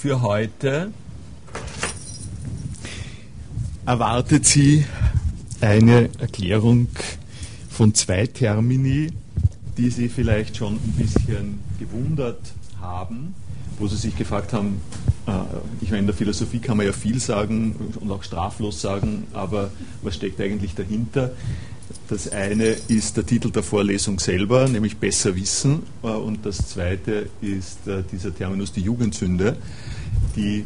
für heute erwartet Sie eine Erklärung von zwei Termini, die Sie vielleicht schon ein bisschen gewundert haben, wo Sie sich gefragt haben, äh, ich meine, in der Philosophie kann man ja viel sagen und auch straflos sagen, aber was steckt eigentlich dahinter? Das eine ist der Titel der Vorlesung selber, nämlich Besser Wissen, äh, und das zweite ist äh, dieser Terminus die Jugendsünde, die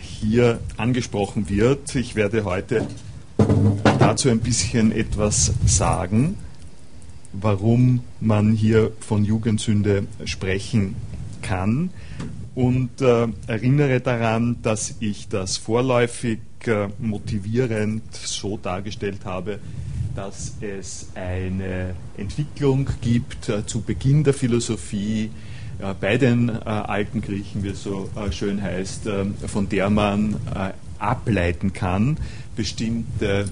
hier angesprochen wird. Ich werde heute dazu ein bisschen etwas sagen, warum man hier von Jugendsünde sprechen kann und äh, erinnere daran, dass ich das vorläufig äh, motivierend so dargestellt habe, dass es eine Entwicklung gibt äh, zu Beginn der Philosophie äh, bei den äh, alten Griechen, wie es so schön heißt, von der man ableiten kann, bestimmte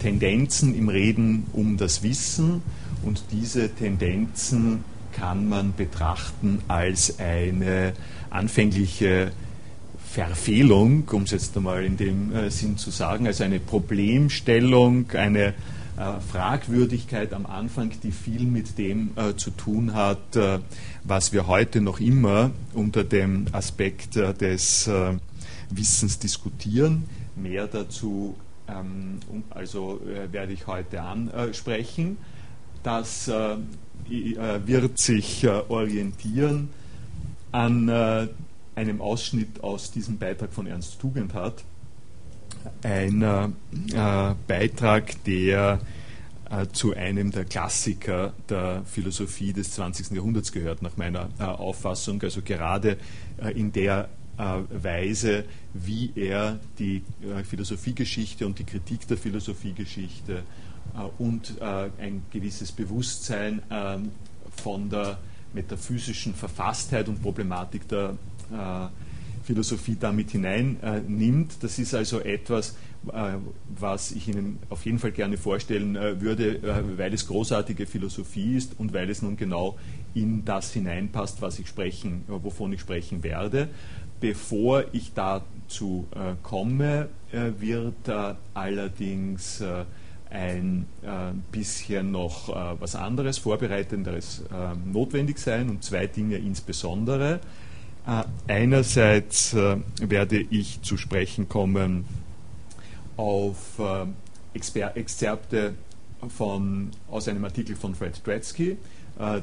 Tendenzen im Reden um das Wissen. Und diese Tendenzen kann man betrachten als eine anfängliche Verfehlung, um es jetzt einmal in dem Sinn zu sagen, also eine Problemstellung, eine Fragwürdigkeit am Anfang, die viel mit dem äh, zu tun hat, äh, was wir heute noch immer unter dem Aspekt äh, des äh, Wissens diskutieren. Mehr dazu ähm, also werde ich heute ansprechen. Das wird sich orientieren an äh, einem Ausschnitt aus diesem Beitrag von Ernst Tugendhat. Ein äh, Beitrag, der äh, zu einem der Klassiker der Philosophie des 20. Jahrhunderts gehört, nach meiner äh, Auffassung. Also gerade in der Weise, wie er die Philosophiegeschichte und die Kritik der Philosophiegeschichte und ein gewisses Bewusstsein ähm, von der metaphysischen Verfasstheit und Problematik der Philosophie damit hineinnimmt. Äh, das ist also etwas, äh, was ich Ihnen auf jeden Fall gerne vorstellen äh, würde, weil es großartige Philosophie ist und weil es nun genau in das hineinpasst, was ich sprechen, wovon ich sprechen werde. Bevor ich dazu komme, wird allerdings ein bisschen noch was anderes, Vorbereitenderes notwendig sein und zwei Dinge insbesondere. Äh, einerseits äh, werde ich zu sprechen kommen auf äh, Exzerpte von, aus einem Artikel von Fred Dredske,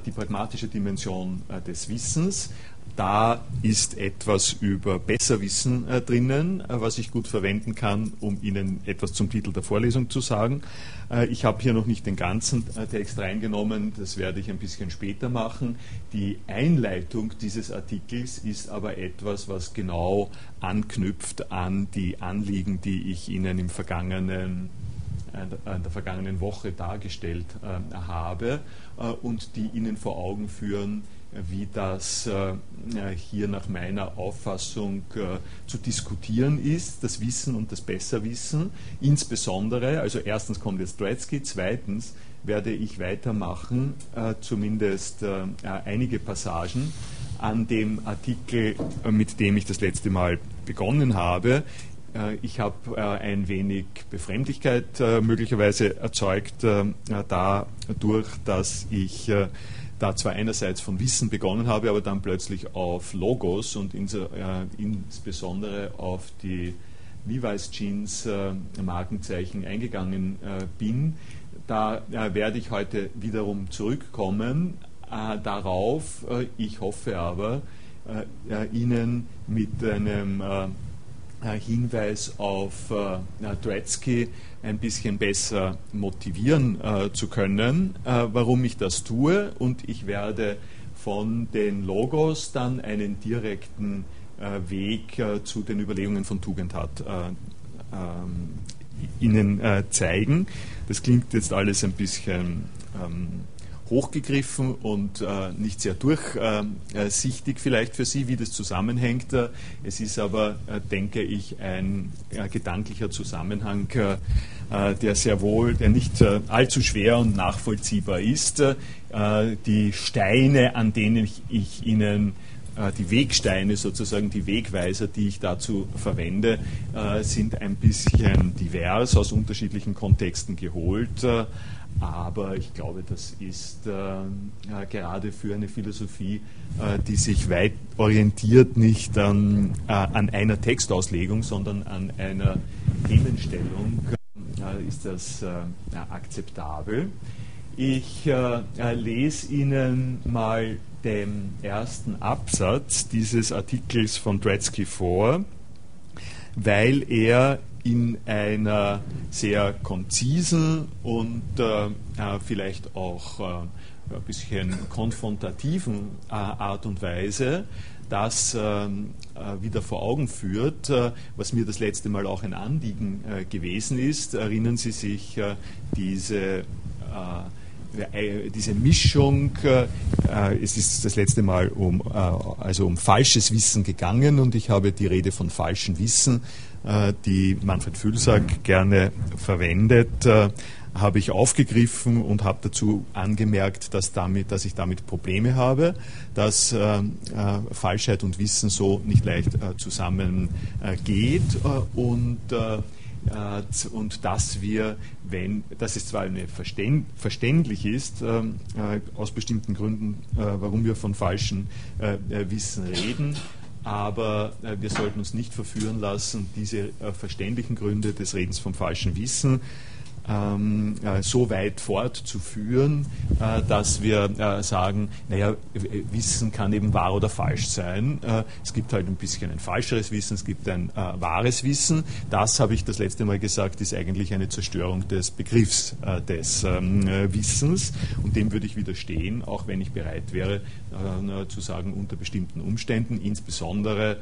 die pragmatische Dimension des Wissens, da ist etwas über Besserwissen äh, drinnen, äh, was ich gut verwenden kann, um Ihnen etwas zum Titel der Vorlesung zu sagen. Äh, ich habe hier noch nicht den ganzen äh, Text reingenommen, das werde ich ein bisschen später machen. Die Einleitung dieses Artikels ist aber etwas, was genau anknüpft an die Anliegen, die ich Ihnen im vergangenen äh, in der vergangenen Woche dargestellt äh, habe und die Ihnen vor Augen führen, wie das äh, hier nach meiner Auffassung äh, zu diskutieren ist, das Wissen und das Besserwissen. Insbesondere, also erstens kommt jetzt Dreitzky, zweitens werde ich weitermachen, äh, zumindest äh, einige Passagen an dem Artikel, äh, mit dem ich das letzte Mal begonnen habe. Äh, ich habe ein wenig Befremdlichkeit möglicherweise erzeugt dadurch, dass ich da zwar einerseits von Wissen begonnen habe, aber dann plötzlich auf Logos und äh, insbesondere auf die Levi's Jeans äh, Markenzeichen eingegangen äh, bin. Da werde ich heute wiederum zurückkommen darauf. Ich hoffe aber, Ihnen mit einem Hinweis auf äh, ein bisschen besser motivieren äh, zu können, äh, warum ich das tue. Und ich werde von den Logos dann einen direkten äh, Weg äh, zu den Überlegungen von Tugendhat äh, ähm, Ihnen zeigen. Das klingt jetzt alles ein bisschen ähm, hochgegriffen und äh, nicht sehr durchsichtig äh, vielleicht für Sie, wie das zusammenhängt. Es ist aber, äh, denke ich, ein gedanklicher Zusammenhang, äh, der sehr wohl, der nicht äh, allzu schwer und nachvollziehbar ist. die Steine, an denen ich, Ihnen äh, die Wegsteine sozusagen, die Wegweiser, die ich dazu verwende, äh, sind ein bisschen divers aus unterschiedlichen Kontexten geholt. Äh, aber ich glaube, das ist äh, gerade für eine Philosophie, äh, die sich weit orientiert, nicht an, äh, an einer Textauslegung, sondern an einer Themenstellung, ist das akzeptabel. Ich lese Ihnen mal den ersten Absatz dieses Artikels von Dretzky vor, weil er in einer sehr konzisen und äh, äh, vielleicht auch äh, ein bisschen konfrontativen äh, Art und Weise das ähm, äh, wieder vor Augen führt, äh, was mir das letzte Mal auch ein Anliegen gewesen ist. Erinnern Sie sich diese diese Mischung, es ist das letzte Mal um, also um falsches Wissen gegangen und ich habe die Rede von falschem Wissen äh, die Manfred Fülsack gerne verwendet, äh, habe ich aufgegriffen und habe dazu angemerkt, dass, damit, dass ich damit Probleme habe, dass äh, äh, Falschheit und Wissen so nicht leicht äh, zusammengeht äh, und, und dass wir, wenn, dass es zwar eine verständ, verständlich ist, aus bestimmten Gründen, warum wir von falschem Wissen reden, aber äh, wir sollten uns nicht verführen lassen, diese äh, verständlichen Gründe des Redens vom falschen Wissen ähm, äh, so weit fortzuführen, äh, dass wir äh, sagen, naja, Wissen kann eben wahr oder falsch sein. Äh, es gibt halt ein bisschen ein falscheres Wissen, es gibt ein äh, wahres Wissen. Das, habe ich das letzte Mal gesagt, ist eigentlich eine Zerstörung des Begriffs äh, des ähm, Wissens und dem würde ich widerstehen, auch wenn ich bereit wäre zu sagen, unter bestimmten Umständen, insbesondere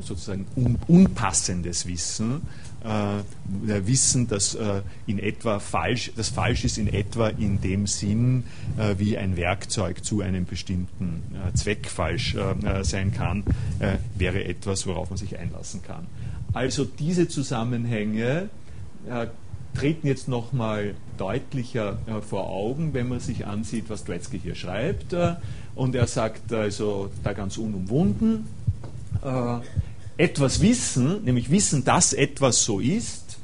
sozusagen un unpassendes Wissen, wissen, dass äh, in etwa falsch, das falsch ist in etwa in dem Sinn, äh, wie ein Werkzeug zu einem bestimmten äh, Zweck falsch äh, sein kann, äh, wäre etwas, worauf man sich einlassen kann. Also diese Zusammenhänge treten jetzt nochmal deutlicher vor Augen, wenn man sich ansieht, was Dwetzky hier schreibt. und er sagt also da ganz unumwunden, etwas wissen, nämlich wissen, dass etwas so ist,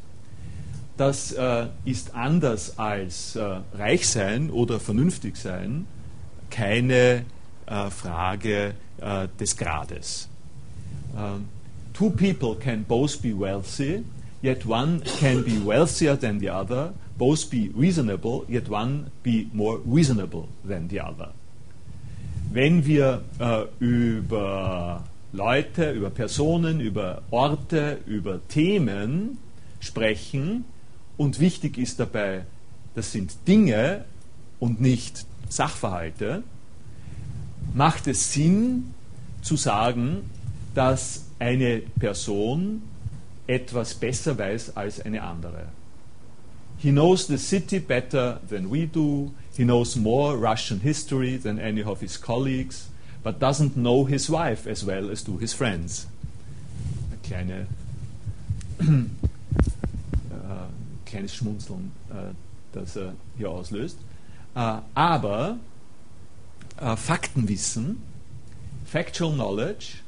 das äh, ist anders als äh, reich sein oder vernünftig sein keine äh, Frage äh, des Grades. Ähm, two people can both be wealthy, yet one can be wealthier than the other, both be reasonable, yet one be more reasonable than the other. Wenn wir äh, über Leute, über Personen, über Orte, über Themen sprechen. Und wichtig ist dabei, das sind Dinge und nicht Sachverhalte. Macht es Sinn zu sagen, dass eine Person etwas besser weiß als eine andere? He knows the city better than we do. He knows more Russian history than any of his colleagues but doesn't know his wife as well as do his friends. Ein kleine, äh, kleines Schmunzeln, äh, das er hier auslöst. Äh, aber äh, Faktenwissen, factual knowledge,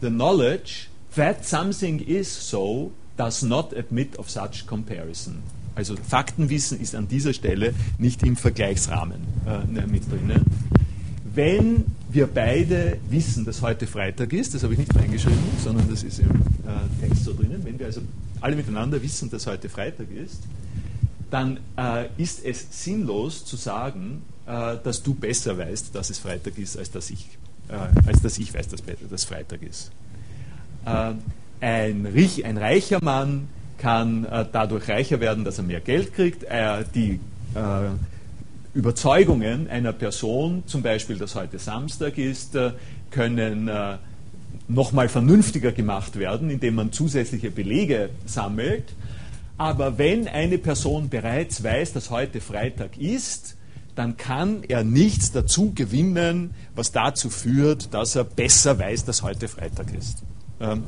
the knowledge that something is so, does not admit of such comparison. Also Faktenwissen ist an dieser Stelle nicht im Vergleichsrahmen äh, mit drinnen. Wenn wir beide wissen, dass heute Freitag ist, das habe ich nicht reingeschrieben, sondern das ist im äh, Text so drinnen, wenn wir also alle miteinander wissen, dass heute Freitag ist, dann äh, ist es sinnlos zu sagen, äh, dass du besser weißt, dass es Freitag ist, als dass ich, äh, als dass ich weiß, dass es Freitag ist. Äh, ein, ein, reicher Mann kann äh, dadurch reicher werden, dass er mehr Geld kriegt. die Überzeugungen einer Person, zum Beispiel, dass heute Samstag ist, äh, können äh, nochmal vernünftiger gemacht werden, indem man zusätzliche Belege sammelt. Aber wenn eine Person bereits weiß, dass heute Freitag ist, dann kann er nichts dazu gewinnen, was dazu führt, dass er besser weiß, dass heute Freitag ist. Ähm,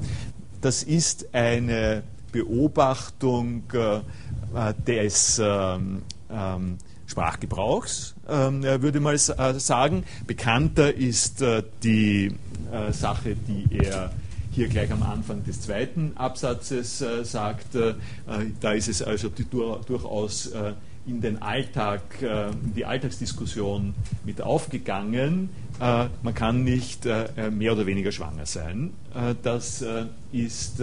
das ist eine Beobachtung äh, des ähm, ähm, Sprachgebrauchs, ähm, würde mal sagen. Bekannter ist die Sache, die er hier gleich am Anfang des zweiten Absatzes sagt. da ist es also durchaus in den Alltag, in die Alltagsdiskussion mit aufgegangen. man kann nicht mehr oder weniger schwanger sein. das ist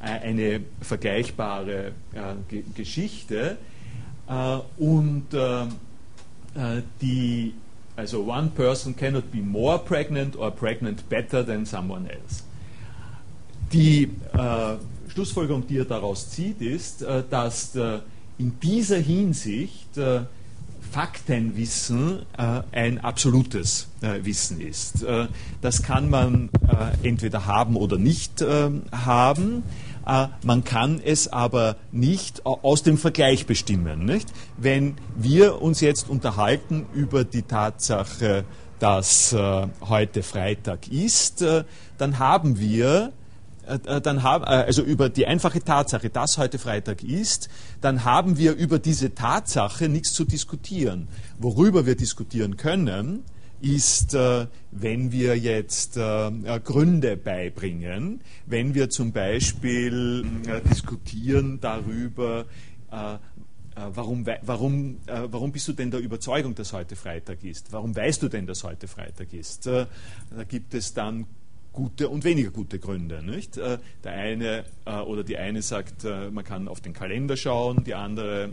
eine vergleichbare äh, Geschichte. Äh, und äh, die, also one person cannot be more pregnant or pregnant better than someone else. Die Schlussfolgerung, die er daraus zieht, ist, dass in dieser Hinsicht Faktenwissen äh, ein absolutes äh, Wissen ist. Äh, das kann man entweder haben oder nicht haben. Äh, man kann es aber nicht aus dem Vergleich bestimmen. Nicht? Wenn wir uns jetzt unterhalten über die Tatsache, dass äh, heute Freitag ist, äh, dann haben wir dann haben, also über die einfache Tatsache, dass heute Freitag ist, dann haben wir über diese Tatsache nichts zu diskutieren. Worüber wir diskutieren können, ist, äh, wenn wir jetzt äh, Gründe beibringen, wenn wir zum Beispiel äh, diskutieren darüber, Warum, warum, warum bist du denn der Überzeugung, dass heute Freitag ist? Warum weißt du denn, dass heute Freitag ist? Da gibt es dann gute und weniger gute Gründe. Nicht? Äh, der eine äh, oder die eine sagt, äh, man kann auf den Kalender schauen, die andere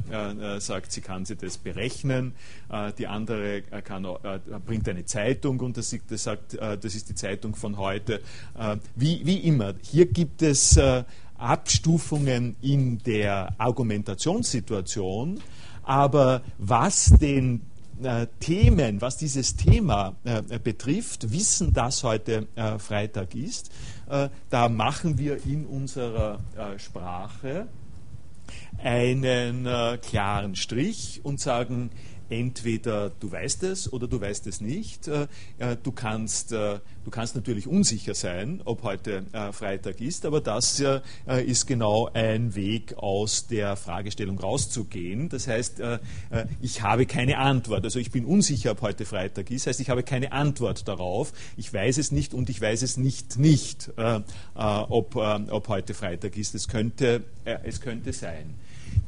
sagt, sie kann sich das berechnen, die andere kann, bringt eine Zeitung und das, sagt, das ist die Zeitung von heute. Wie, wie immer, hier gibt es Abstufungen in der Argumentationssituation, aber was den äh, Themen, was dieses Thema äh, betrifft, wissen, dass heute äh, Freitag ist, äh, da machen wir in unserer äh, Sprache einen äh, klaren Strich und sagen, entweder du weißt es oder du weißt es nicht. Äh, äh, du kannst, äh, du kannst natürlich unsicher sein, ob heute Freitag ist, aber das ist genau ein Weg aus der Fragestellung rauszugehen. Das heißt, ich habe keine Antwort. Also ich bin unsicher, ob heute Freitag ist. Das heißt, ich habe keine Antwort darauf. Ich weiß es nicht und ich weiß es nicht nicht, ob, ob heute Freitag ist. Es könnte, es könnte sein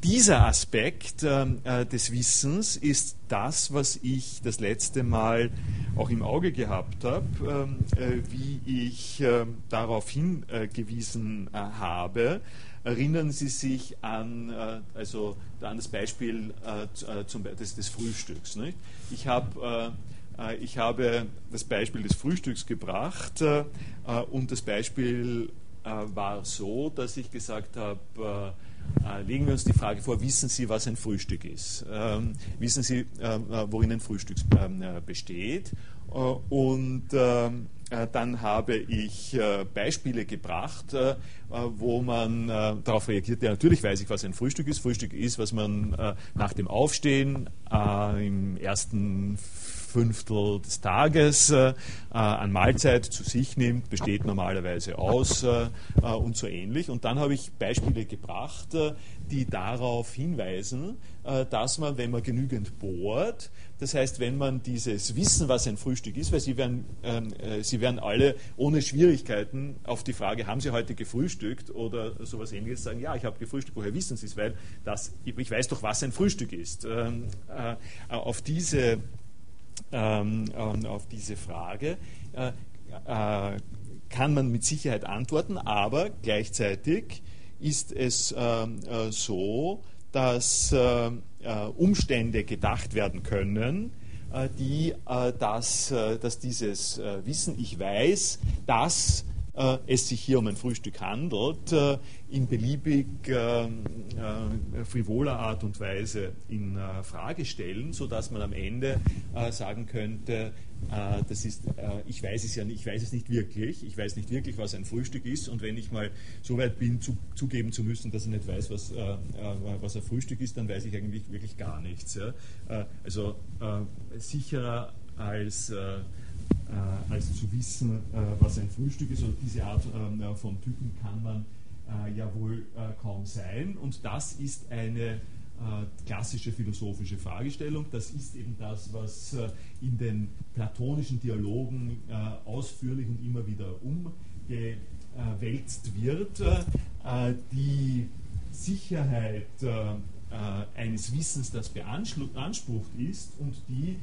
dieser Aspekt ähm, äh, des Wissens ist das, was ich das letzte Mal auch im Auge gehabt habe, ähm, äh, wie ich äh, darauf hingewiesen äh, habe. Erinnern Sie sich an, äh, also an das Beispiel äh, zum, des, des Frühstücks. Nicht? Ich, hab, ich habe das Beispiel des Frühstücks gebracht und das Beispiel war so, dass ich gesagt habe, legen wir uns die Frage vor, wissen Sie, was ein Frühstück ist? Ähm, wissen Sie, äh, äh worin ein Frühstück ähm, äh, besteht? Äh, und ähm, äh, dann habe ich Beispiele gebracht, wo man darauf reagiert, ja natürlich weiß ich, was ein Frühstück ist. Frühstück ist, was man nach dem Aufstehen im ersten Fünftel des Tages äh, an Mahlzeit zu sich nimmt, besteht normalerweise aus äh, äh, und so ähnlich. Und dann habe ich Beispiele gebracht, äh, die darauf hinweisen, äh, dass man, wenn man genügend bohrt, das heißt, wenn man dieses Wissen, was ein Frühstück ist, weil Sie werden, ähm, äh, Sie werden alle ohne Schwierigkeiten auf die Frage, haben Sie heute gefrühstückt oder sowas ähnliches sagen, ja, ich habe gefrühstückt, woher wissen Sie es? Weil das, ich weiß doch, was ein Frühstück ist. Ähm, auf diese ähm, auf diese Frage. Äh, äh, kann man mit Sicherheit antworten, aber gleichzeitig ist es ähm, äh, so, dass äh, äh, Umstände gedacht werden können, äh, die dass, dass dieses Wissen, ich weiß, dass es sich hier um ein Frühstück handelt, in beliebig äh, äh, frivoler Art und Weise in äh, Frage stellen, sodass man am Ende äh, sagen könnte, äh, das ist, äh, ich weiß es ja nicht, ich weiß es nicht wirklich, ich weiß nicht wirklich, was ein Frühstück ist und wenn ich mal so weit bin, zu, zugeben zu müssen, dass ich nicht weiß, was, was ein Frühstück ist, dann weiß ich eigentlich wirklich gar nichts. Ja? also sicherer als als zu wissen, was ein Frühstück ist oder diese Art von Typen kann man äh, ja wohl äh, kaum sein. Und das ist eine klassische philosophische Fragestellung. Das ist eben das, was in den platonischen Dialogen ausführlich und immer wieder umgewälzt wird. Die Sicherheit eines Wissens, das beansprucht ist und die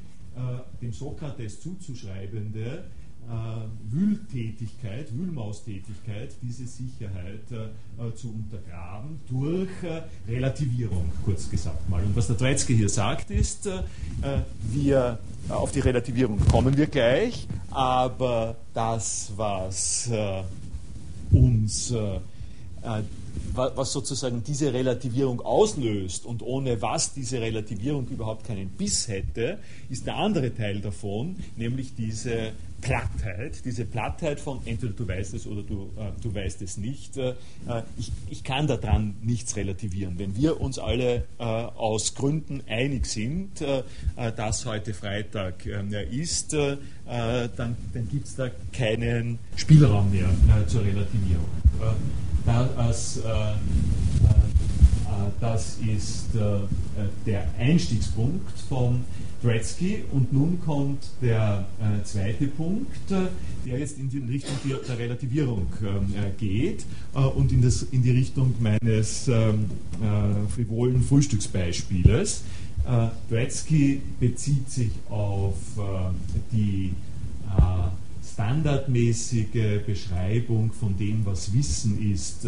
dem Sokrates zuzuschreibende äh, Wühltätigkeit, Wühlmaustätigkeit, diese Sicherheit äh, zu untergraben durch äh, Relativierung, kurz gesagt mal. Und was der Tretzky hier sagt, ist, äh, wir auf die Relativierung kommen wir gleich, aber das, was äh, uns äh, was sozusagen diese Relativierung auslöst und ohne was diese Relativierung überhaupt keinen Biss hätte, ist der andere Teil davon, nämlich diese Plattheit, diese Plattheit von entweder du weißt es oder du, äh, du weißt es nicht. Äh, ich, ich kann daran nichts relativieren. Wenn wir uns alle äh, aus Gründen einig sind, äh, äh, dass heute Freitag äh, ist, dann, dann gibt es da keinen Spielraum mehr zur Relativierung. Das, das ist der Einstiegspunkt von Gretzky. Und nun kommt der äh, zweite Punkt, äh, der jetzt in die Richtung der Relativierung ähm, äh, geht äh, und in, das, in, die Richtung meines ähm, äh, frivolen Frühstücksbeispieles. Äh, Gretzky bezieht sich auf die standardmäßige Beschreibung von dem, was Wissen ist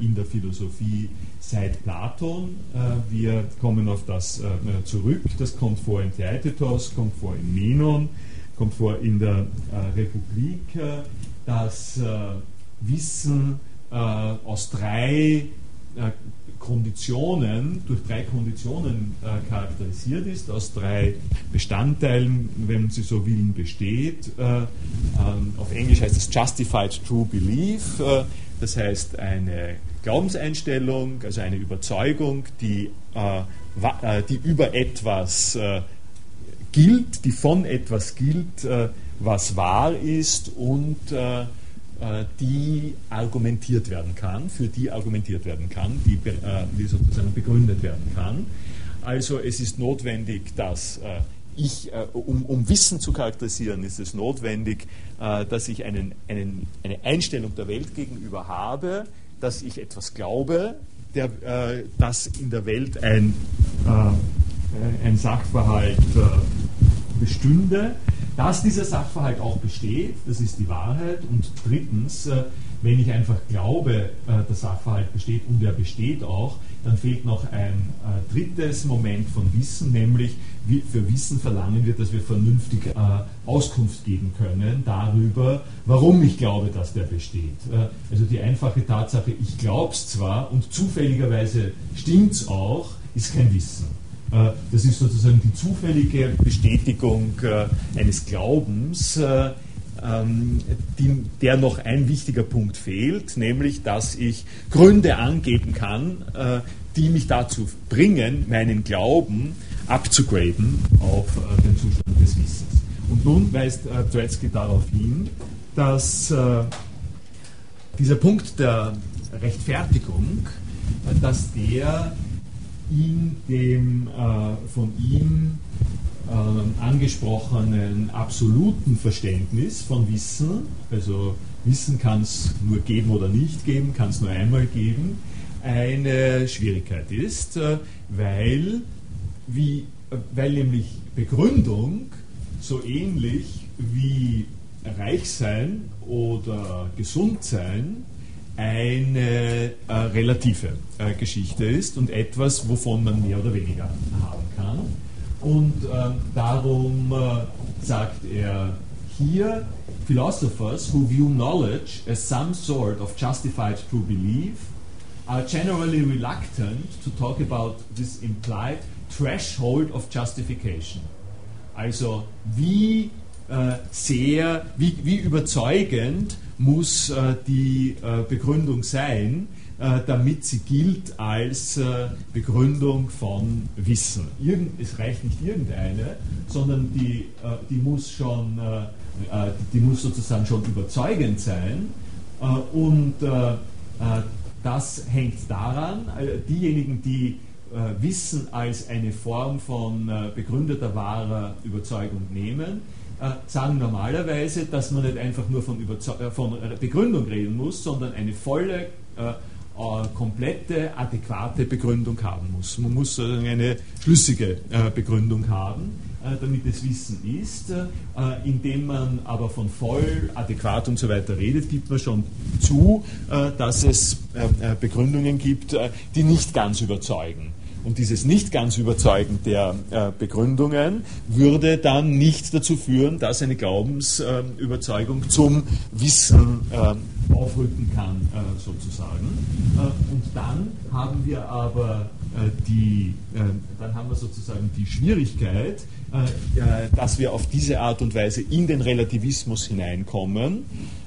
in der Philosophie seit Platon. Äh, wir kommen auf das äh, zurück. Das kommt vor in Theaetetos, kommt vor in Menon, kommt vor in der äh, Republik. Das Wissen aus drei Konditionen, durch drei Konditionen äh, charakterisiert ist, aus drei Bestandteilen, wenn Sie so willen, besteht. Äh, äh, auf Englisch heißt es Justified True Belief, das heißt eine Glaubenseinstellung, also eine Überzeugung, die, äh, äh, die über etwas äh, gilt, die von etwas gilt, äh, was wahr ist und äh, äh, die argumentiert werden kann, für die argumentiert werden kann, die, die sozusagen begründet werden kann. Also es ist notwendig, dass ich, um, um, Wissen zu charakterisieren, ist es notwendig, dass ich einen, einen, eine Einstellung der Welt gegenüber habe, dass ich etwas glaube, der, äh, dass in der Welt ein, äh, ein Sachverhalt äh, bestünde, dass dieser Sachverhalt auch besteht, das ist die Wahrheit. Und drittens, äh, wenn ich einfach glaube, äh, der Sachverhalt besteht und er besteht auch, dann fehlt noch ein äh, drittes Moment von Wissen, nämlich für Wissen verlangen wir, dass wir vernünftig Auskunft geben können darüber, warum ich glaube, dass der besteht. Also die einfache Tatsache, ich glaube es zwar und zufälligerweise stimmt es auch, ist kein Wissen. Äh, das ist sozusagen die zufällige Bestätigung äh, eines Glaubens, äh, ähm, der noch ein wichtiger Punkt fehlt, nämlich dass ich Gründe angeben kann, die mich dazu bringen, meinen Glauben abzugraden auf den Zustand des Wissens. Und nun weist Tretzky darauf hin, dass dieser Punkt der Rechtfertigung, dass der in dem äh, von ihm äh, angesprochenen absoluten Verständnis von Wissen, also Wissen kann es nur geben oder nicht geben, kann es nur einmal geben, eine Schwierigkeit ist, äh, weil, wie, äh, weil nämlich Begründung so ähnlich wie reich sein oder gesund sein eine äh, relative äh, Geschichte ist und etwas, wovon man mehr oder weniger haben kann. Und äh, darum äh, sagt er hier, philosophers who view knowledge as some sort of justified true belief are generally reluctant to talk about this implied threshold of justification. Also wie äh, sehr, wie, wie überzeugend muss äh, die äh, Begründung sein, äh, damit sie gilt als Begründung von Wissen. Irgend, es reicht nicht irgendeine, sondern die, die, muss schon, die muss sozusagen schon überzeugend sein und das hängt daran, diejenigen, die Wissen als eine Form von begründeter wahrer Überzeugung nehmen, sagen normalerweise, dass man nicht einfach nur von, von Begründung reden muss, sondern eine volle äh, komplette, adäquate Begründung haben muss. Man muss eine schlüssige äh, Begründung haben, äh, damit es Wissen ist. indem man aber von voll, adäquat und so weiter redet, gibt man schon zu, dass es Begründungen gibt, die nicht ganz überzeugen. Und dieses nicht ganz Überzeugen der äh, Begründungen würde dann nicht dazu führen, dass eine Glaubensüberzeugung äh, zum Wissen äh, aufrücken kann, äh, sozusagen. Äh, und dann haben wir aber die, dann haben wir sozusagen die Schwierigkeit, dass wir auf diese Art und Weise in den Relativismus hineinkommen,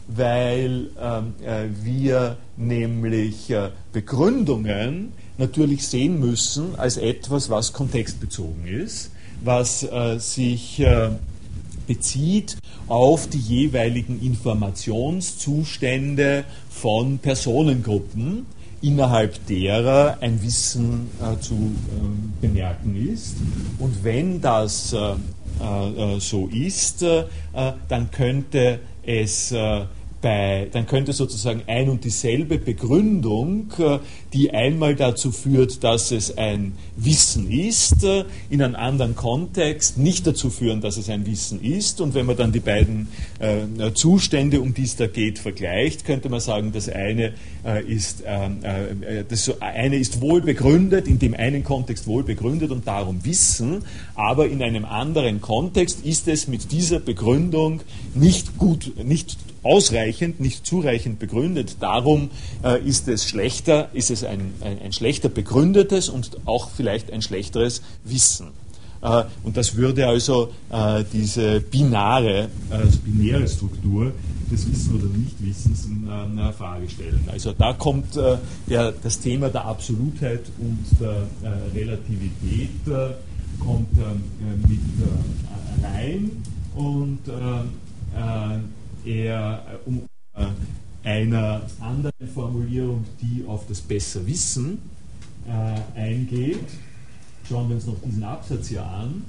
weil ähm, wir nämlich Begründungen natürlich sehen müssen als etwas, was kontextbezogen ist, was äh, sich äh, bezieht auf die jeweiligen Informationszustände von Personengruppen, innerhalb derer ein Wissen äh, zu ähm, bemerken ist. Und wenn das äh, äh, so ist, äh, dann könnte es bei, dann könnte sozusagen ein und dieselbe Begründung, äh, die einmal dazu führt, dass es ein Wissen ist, äh, in einem anderen Kontext nicht dazu führen, dass es ein Wissen ist. Und wenn man dann die beiden äh, Zustände, um die es da geht, vergleicht, könnte man sagen, das eine ist, das eine ist wohl begründet, in dem einen Kontext wohl begründet und darum Wissen, aber in einem anderen Kontext ist es mit dieser Begründung nicht gut, nicht ausreichend, nicht zureichend begründet. Darum äh, ist es schlechter, ist es ein, ein, ein, schlechter begründetes und auch vielleicht ein schlechteres Wissen. Äh, und das würde also äh, diese binäre, also binäre Struktur des Wissen oder Nichtwissens in eine Frage stellen. Also da kommt äh, der, das Thema der Absolutheit und der äh, Relativität kommt mit rein und er äh, um äh, einer anderen Formulierung, die auf das Besserwissen äh, eingeht. Schauen wir uns noch diesen Absatz hier an.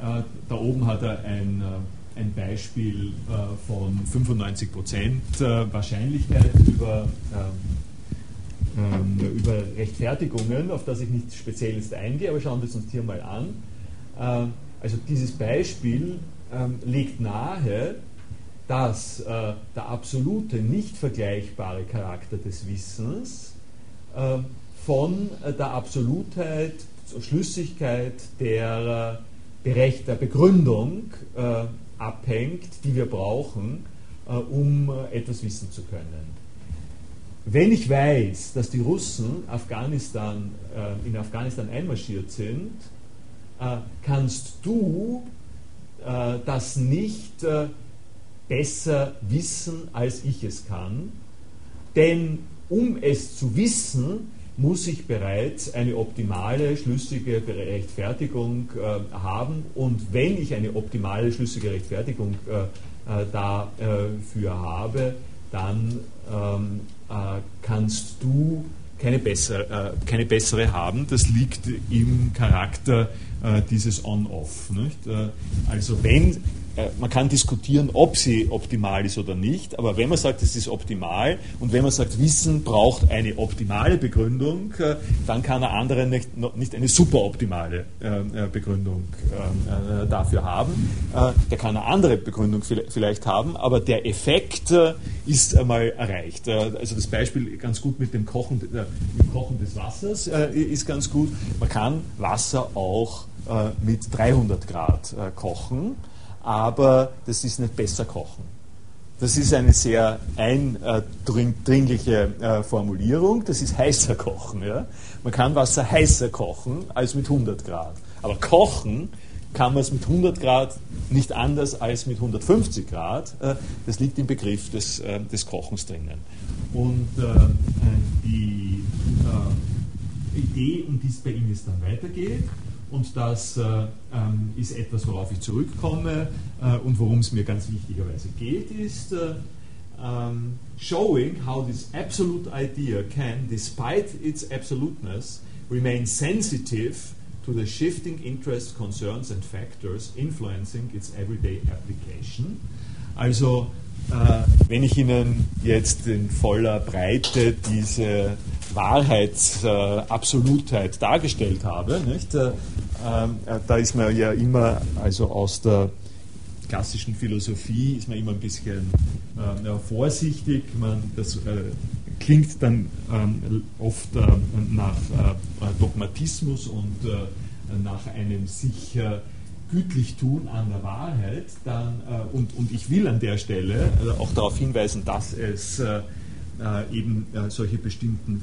Äh, da oben hat er ein, äh, ein Beispiel äh, von 95% Wahrscheinlichkeit über, ähm, über Rechtfertigungen, auf das ich nicht speziell jetzt eingehe, aber schauen wir es uns hier mal an. also dieses Beispiel ähm, legt nahe, dass äh, der absolute, nicht vergleichbare Charakter des Wissens äh, von äh, der Absolutheit, zur Schlüssigkeit der, Berecht, der Begründung äh, abhängt, die wir brauchen, äh, um äh, etwas wissen zu können. Wenn ich weiß, dass die Russen Afghanistan, in Afghanistan einmarschiert sind, kannst du das nicht besser wissen, als ich es kann. Denn um es zu wissen, muss ich bereits eine optimale, schlüssige Rechtfertigung äh, haben. Und wenn ich eine optimale, schlüssige Rechtfertigung äh, äh dafür habe, dann ähm, äh, kannst du keine bessere, äh, keine bessere haben. Das liegt im Charakter dieses On-Off. also wenn man kann diskutieren, ob sie optimal ist oder nicht, aber wenn man sagt, es ist optimal und wenn man sagt, Wissen braucht eine optimale Begründung, äh, dann kann eine andere nicht, nicht eine superoptimale äh, Begründung dafür haben. Der kann eine andere Begründung vielleicht haben, aber der Effekt ist einmal erreicht. Also das Beispiel ganz gut mit dem Kochen, mit dem Kochen des Wassers ist ganz gut. Man kann Wasser auch mit 300 Grad kochen aber das ist nicht besser kochen. Das ist eine sehr eindringliche äh, Formulierung. Das ist heißer kochen. Ja? Man kann Wasser heißer kochen als mit 100 Grad. Aber kochen kann man es mit 100 Grad nicht anders als mit 150 Grad. Äh, das liegt im Begriff des, äh, des Kochens drinnen. Und die Idee, um die es bei jetzt dann weitergeht, und das äh, ähm, ist etwas, worauf ich zurückkomme äh, und worum es mir ganz wichtigerweise geht, ist äh, um, showing how this absolute idea can, despite its absoluteness, remain sensitive to the shifting interests, concerns and factors influencing its everyday application. Also, äh, wenn ich Ihnen jetzt in voller Breite diese Wahrheitsabsolutheit äh, dargestellt habe, nicht, äh, äh, da ist man ja immer, also aus der klassischen Philosophie ist man immer ein bisschen äh, vorsichtig. Man, das äh, klingt dann ähm, oft äh, nach äh, Dogmatismus und äh, nach einem sich gütlich tun an der Wahrheit. Dann, äh, und, und ich will an der Stelle auch darauf hinweisen, dass es eben solche bestimmten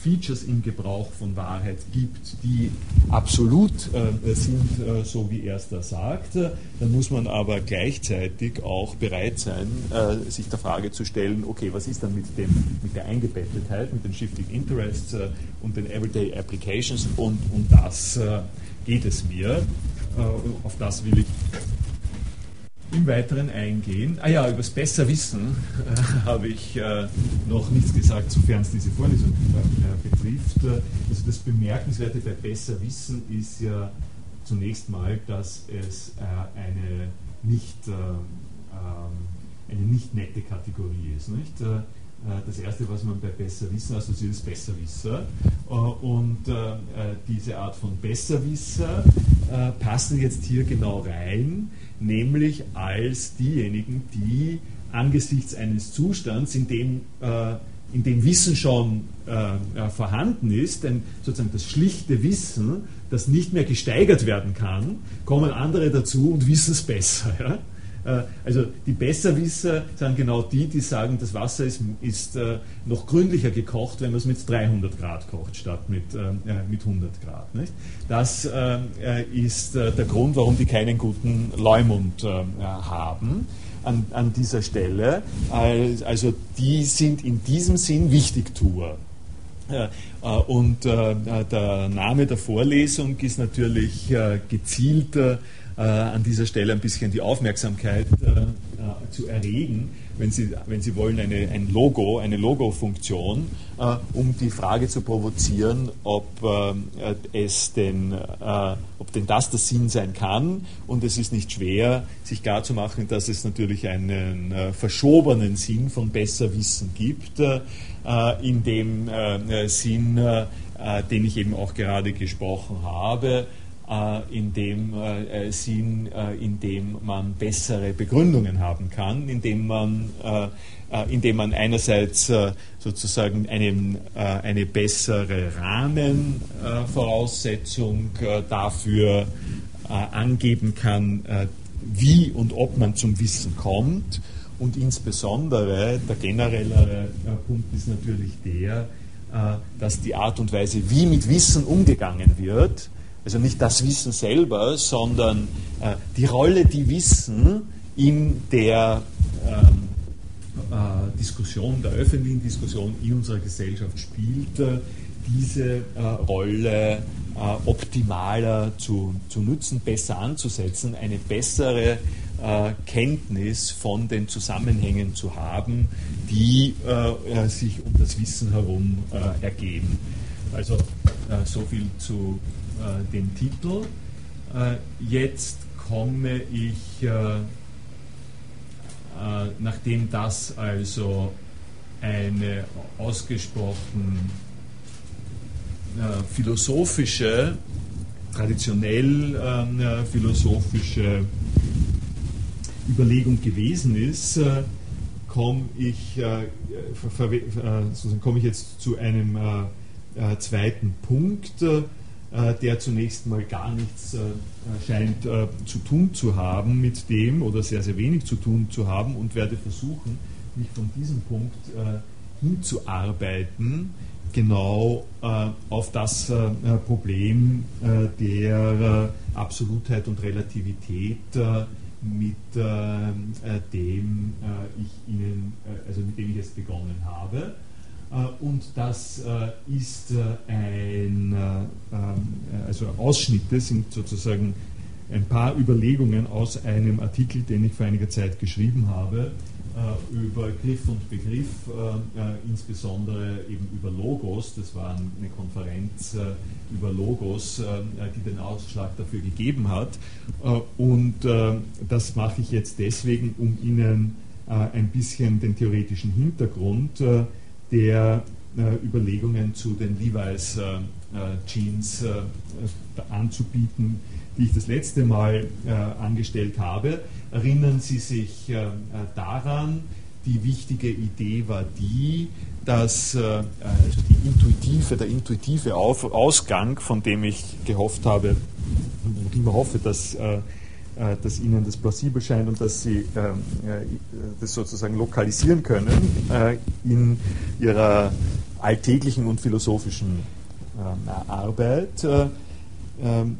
Features im Gebrauch von Wahrheit gibt, die absolut äh, sind, äh, so wie er es da sagt, dann muss man aber gleichzeitig auch bereit sein, äh, sich der Frage zu stellen, okay, was ist dann mit, dem, mit der Eingebettetheit, mit den Shifting Interests äh, und den Everyday Applications und um das äh, geht es mir. Äh, auf das will ich im Weiteren eingehen. Ah ja, über das Besserwissen äh, habe ich äh, noch nichts gesagt, sofern es diese Vorlesung äh, betrifft. Also das Bemerkenswerte bei Besserwissen ist ja zunächst mal, dass es äh, eine nicht, äh, ähm, eine nicht nette Kategorie ist. Nicht? Äh, das erste, was man bei Besserwissen assoziiert, ist Besserwisser. Und diese Art von Besserwisser passen jetzt hier genau rein nämlich als diejenigen, die angesichts eines Zustands, in dem, äh, in dem Wissen schon äh, vorhanden ist, denn sozusagen das schlichte Wissen, das nicht mehr gesteigert werden kann, kommen andere dazu und wissen es besser. Äh, also die Besserwisser sind genau die, die sagen, das Wasser ist, ist äh, noch gründlicher gekocht, wenn man es mit 300 Grad kocht, statt mit, äh, mit 100 Grad. Nicht? Das ist der Grund, warum die keinen guten Leumund haben. An, an dieser Stelle. Also die sind in diesem Sinn Wichtigtuer. Und der Name der Vorlesung ist natürlich gezielt äh, an dieser Stelle ein bisschen die Aufmerksamkeit äh, äh, zu erregen, wenn Sie, wenn Sie wollen, eine, ein Logo, eine Logo-Funktion, äh, um die Frage zu provozieren, ob äh, es denn, äh, ob denn das der Sinn sein kann. Und es ist nicht schwer, sich klarzumachen, dass es natürlich einen verschobenen Sinn von Besserwissen gibt, in dem Sinn, den ich eben auch gerade gesprochen habe äh, in dem äh, äh, Sinn, in dem man bessere Begründungen haben kann, indem man, indem man einerseits sozusagen einen, eine bessere Rahmenvoraussetzung dafür angeben kann, wie und ob man zum Wissen kommt. Und insbesondere der generellere Punkt ist natürlich der, dass die Art und Weise, wie mit Wissen umgegangen wird, also nicht das Wissen selber, sondern äh, die Rolle, die Wissen in der ähm, äh, Diskussion, der öffentlichen Diskussion in unserer Gesellschaft spielt, äh, diese äh, Rolle äh, optimaler zu, zu nutzen, besser anzusetzen, eine bessere äh, Kenntnis von den Zusammenhängen zu haben, die sich um das Wissen herum ergeben. Also so viel zu äh, den Titel. Äh, jetzt komme ich, äh, äh, nachdem das also eine ausgesprochen äh, philosophische, traditionell ähm, philosophische Überlegung gewesen ist, komme ich, komme ich jetzt zu einem zweiten Punkt, äh, der zunächst mal gar nichts äh, scheint äh, zu tun zu haben mit dem oder sehr, sehr wenig zu tun zu haben und werde versuchen, mich von diesem Punkt hinzuarbeiten, genau auf das Problem der Absolutheit und Relativität, mit dem ich Ihnen, also mit dem ich jetzt begonnen habe. Äh, und das äh, ist äh, ein, ähm, also Ausschnitte sind sozusagen ein paar Überlegungen aus einem Artikel, den ich vor einiger Zeit geschrieben habe, äh, über Griff und Begriff, äh, äh, insbesondere eben über Logos. Das war eine Konferenz über Logos, die den Ausschlag dafür gegeben hat. und das mache ich jetzt deswegen, um Ihnen ein bisschen den theoretischen Hintergrund der Überlegungen zu den Levi's Jeans anzubieten, die ich das letzte Mal angestellt habe. Erinnern Sie sich äh, äh, daran, die wichtige Idee war die, dass äh, also die intuitive, der intuitive Ausgang, von dem ich gehofft habe, und immer hoffe, dass, äh, äh, dass Ihnen das plausibel scheint und dass Sie äh, das sozusagen lokalisieren können in Ihrer alltäglichen und philosophischen Arbeit. Ähm,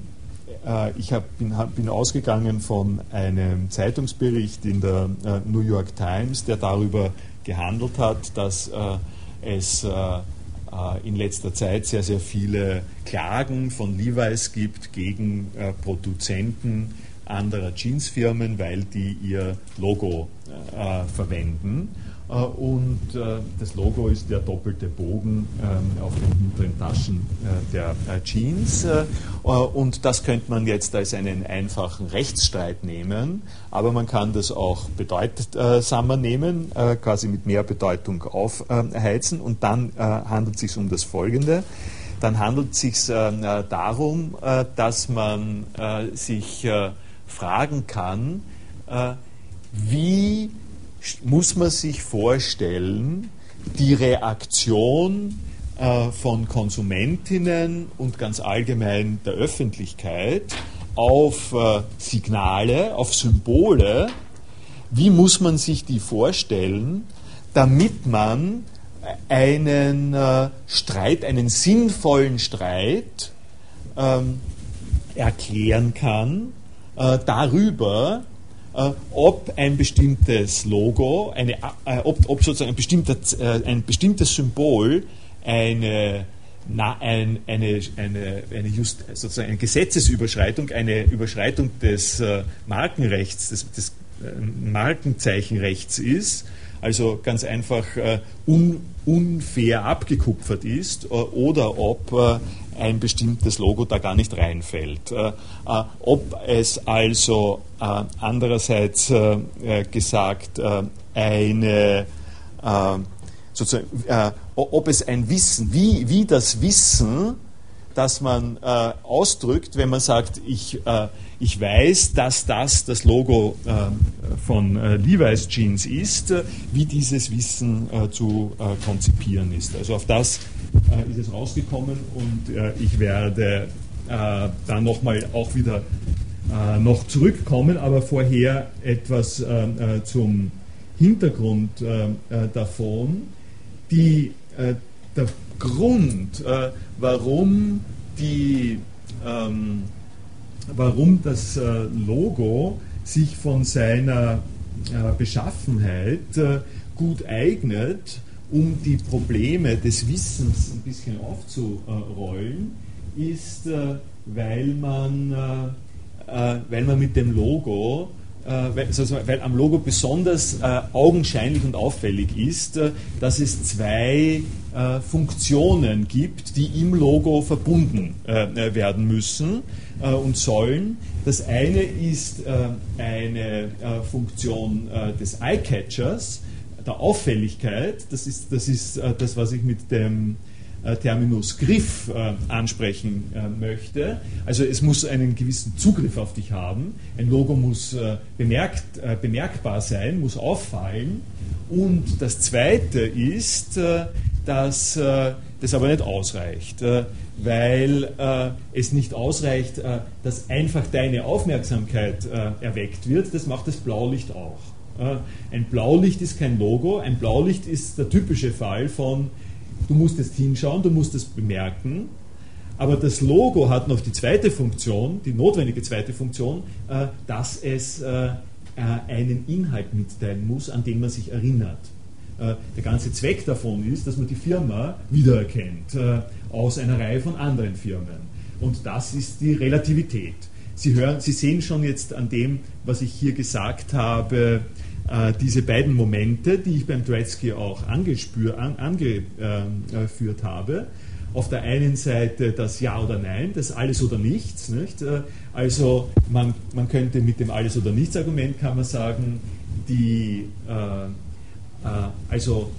äh, ich hab, bin, bin, ausgegangen von einem Zeitungsbericht in der äh, New York Times, der darüber gehandelt hat, dass äh, es in letzter Zeit sehr, sehr viele Klagen von Levi's gibt gegen Produzenten anderer Jeansfirmen, weil die ihr Logo verwenden. Äh, und äh, das Logo ist der doppelte Bogen ähm, auf den hinteren Taschen äh, der Jeans. Und das könnte man jetzt als einen einfachen Rechtsstreit nehmen, aber man kann das auch bedeutsamer nehmen, quasi mit mehr Bedeutung aufheizen. Und dann handelt es sich um das Folgende. Dann handelt es sich darum, dass man sich fragen kann, wie muss man sich vorstellen, die Reaktion äh, von Konsumentinnen und ganz allgemein der Öffentlichkeit auf äh, Signale, auf Symbole, wie muss man sich die vorstellen, damit man einen äh, Streit, einen sinnvollen Streit ähm, erklären kann äh, darüber, äh, ob ein bestimmtes Logo, eine, äh, ob, ob, sozusagen ein, bestimmter, äh, ein bestimmtes Symbol eine, na, ein, eine, eine, eine, just, sozusagen eine Gesetzesüberschreitung, eine Überschreitung des äh, Markenrechts, des, des äh, Markenzeichenrechts ist, also ganz einfach äh, un, unfair abgekupfert ist, oder ob ein bestimmtes Logo da gar nicht reinfällt. Äh, äh, ob es also äh, andererseits gesagt eine sozusagen, ob es ein Wissen, wie, wie das Wissen, das man äh, ausdrückt, wenn man sagt, ich, äh, ich weiß, dass das das Logo äh, von Levi's Jeans ist, wie dieses Wissen zu konzipieren ist. Also auf das äh, ist es rausgekommen und äh, ich werde äh, dann nochmal auch wieder äh, noch zurückkommen, aber vorher etwas äh, äh, zum Hintergrund davon. Die, der Grund, warum, die, ähm, warum das Logo sich von seiner Beschaffenheit gut eignet, um die Probleme des Wissens ein bisschen aufzurollen, ist, äh, weil man, äh, äh, weil man mit dem Logo weil, am Logo besonders augenscheinlich und auffällig ist, dass es zwei Funktionen gibt, die im Logo verbunden werden müssen und sollen. Das eine ist eine Funktion des Eye-Catchers, der Auffälligkeit, das ist das, ist, äh, das was ich mit dem äh, Terminus Griff äh, ansprechen möchte. Also es muss einen gewissen Zugriff auf dich haben. Ein Logo muss bemerkt, bemerkbar sein, muss auffallen. Und das Zweite ist, dass das aber nicht ausreicht, weil es nicht ausreicht, dass einfach deine Aufmerksamkeit erweckt wird. Das macht das Blaulicht auch. Äh, ein Blaulicht ist kein Logo, ein Blaulicht ist der typische Fall von, du musst jetzt hinschauen, du musst es bemerken, aber das Logo hat noch die zweite Funktion, die notwendige zweite Funktion, äh, dass es äh, einen Inhalt mitteilen muss, an den man sich erinnert. Der ganze Zweck davon ist, dass man die Firma wiedererkennt aus einer Reihe von anderen Firmen. Und das ist die Relativität. Sie, hören, Sie sehen schon jetzt an dem, was ich hier gesagt habe, äh, diese beiden Momente, die ich beim Dreitzky auch angespür, an, angeführt habe. Auf der einen Seite das Ja oder Nein, das Alles oder Nichts. Nicht? Äh, also man, man könnte mit dem Alles oder Nichts Argument kann man sagen, die, äh, äh, also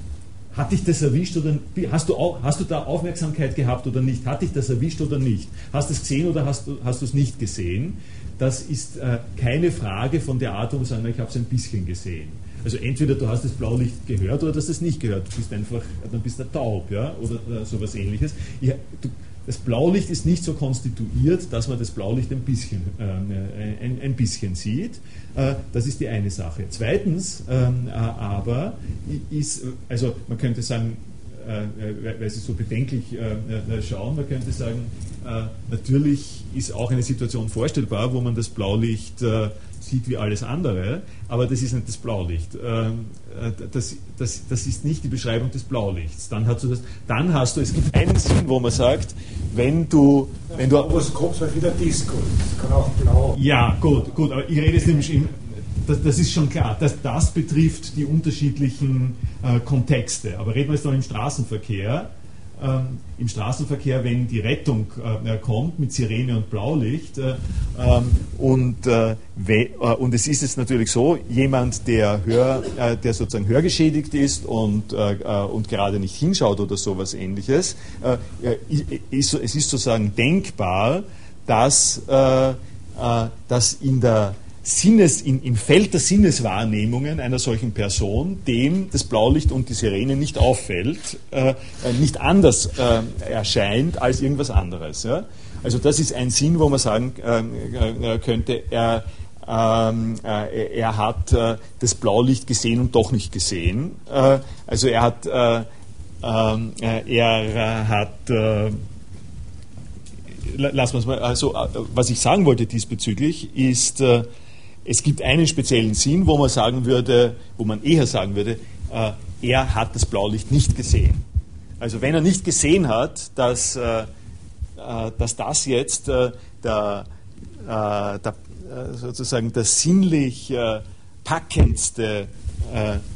hat dich das erwischt oder hast du, auch, hast du da Aufmerksamkeit gehabt oder nicht? Hat dich das erwischt oder nicht? Hast du es gesehen oder hast hast du es nicht gesehen? Das ist äh, keine Frage von der Art, man sagen, ich habe es ein bisschen gesehen. Also entweder du hast das Blaulicht gehört oder du hast es nicht gehört. Du bist einfach, dann bist du taub, ja, oder äh, sowas ähnliches. Ich, du, das Blaulicht ist nicht so konstituiert, dass man das Blaulicht ein bisschen, äh, ein, ein, bisschen sieht. Äh, das ist die eine Sache. Zweitens ähm, äh, aber ist, also man könnte sagen, äh, weil Sie so bedenklich äh, schauen, man könnte sagen, äh, natürlich ist auch eine Situation vorstellbar, wo man das Blaulicht sieht wie alles andere, aber das ist nicht das Blaulicht. Ähm, äh, das, das, das ist nicht die Beschreibung des Blaulichts. Dann hast du das, dann hast du, es gibt einen Sinn, wo man sagt, wenn du, wenn du. Was kommt halt wieder Disco, das kann auch blau. Ja, gut, gut, aber ich rede jetzt nämlich im, das, das, ist schon klar, das, das betrifft die unterschiedlichen äh, Kontexte. Aber reden wir jetzt noch im Straßenverkehr ähm, im Straßenverkehr, wenn die Rettung äh, kommt mit Sirene und Blaulicht. Äh, ähm, und, äh, äh, und es ist jetzt natürlich so, jemand, der, hör, äh, der sozusagen hörgeschädigt ist und, äh, und gerade nicht hinschaut oder sowas ähnliches, ist, es ist sozusagen denkbar, dass, dass in der Sinnes, in, im Feld der Sinneswahrnehmungen einer solchen Person, dem das Blaulicht und die Sirene nicht auffällt, äh, äh, nicht anders äh, erscheint als irgendwas anderes. Ja? Also das ist ein Sinn, wo man sagen äh, äh könnte, er, ähm, äh, er hat das Blaulicht gesehen und doch nicht gesehen. also er hat, ähm, er hat lassen wir es mal, also was ich sagen wollte diesbezüglich ist, es gibt einen speziellen Sinn, wo man sagen würde, wo man eher sagen würde, äh, er hat das Blaulicht nicht gesehen. Also wenn er nicht gesehen hat, dass, äh, äh dass das jetzt äh, der, äh, der, äh, sozusagen der sinnlich packendste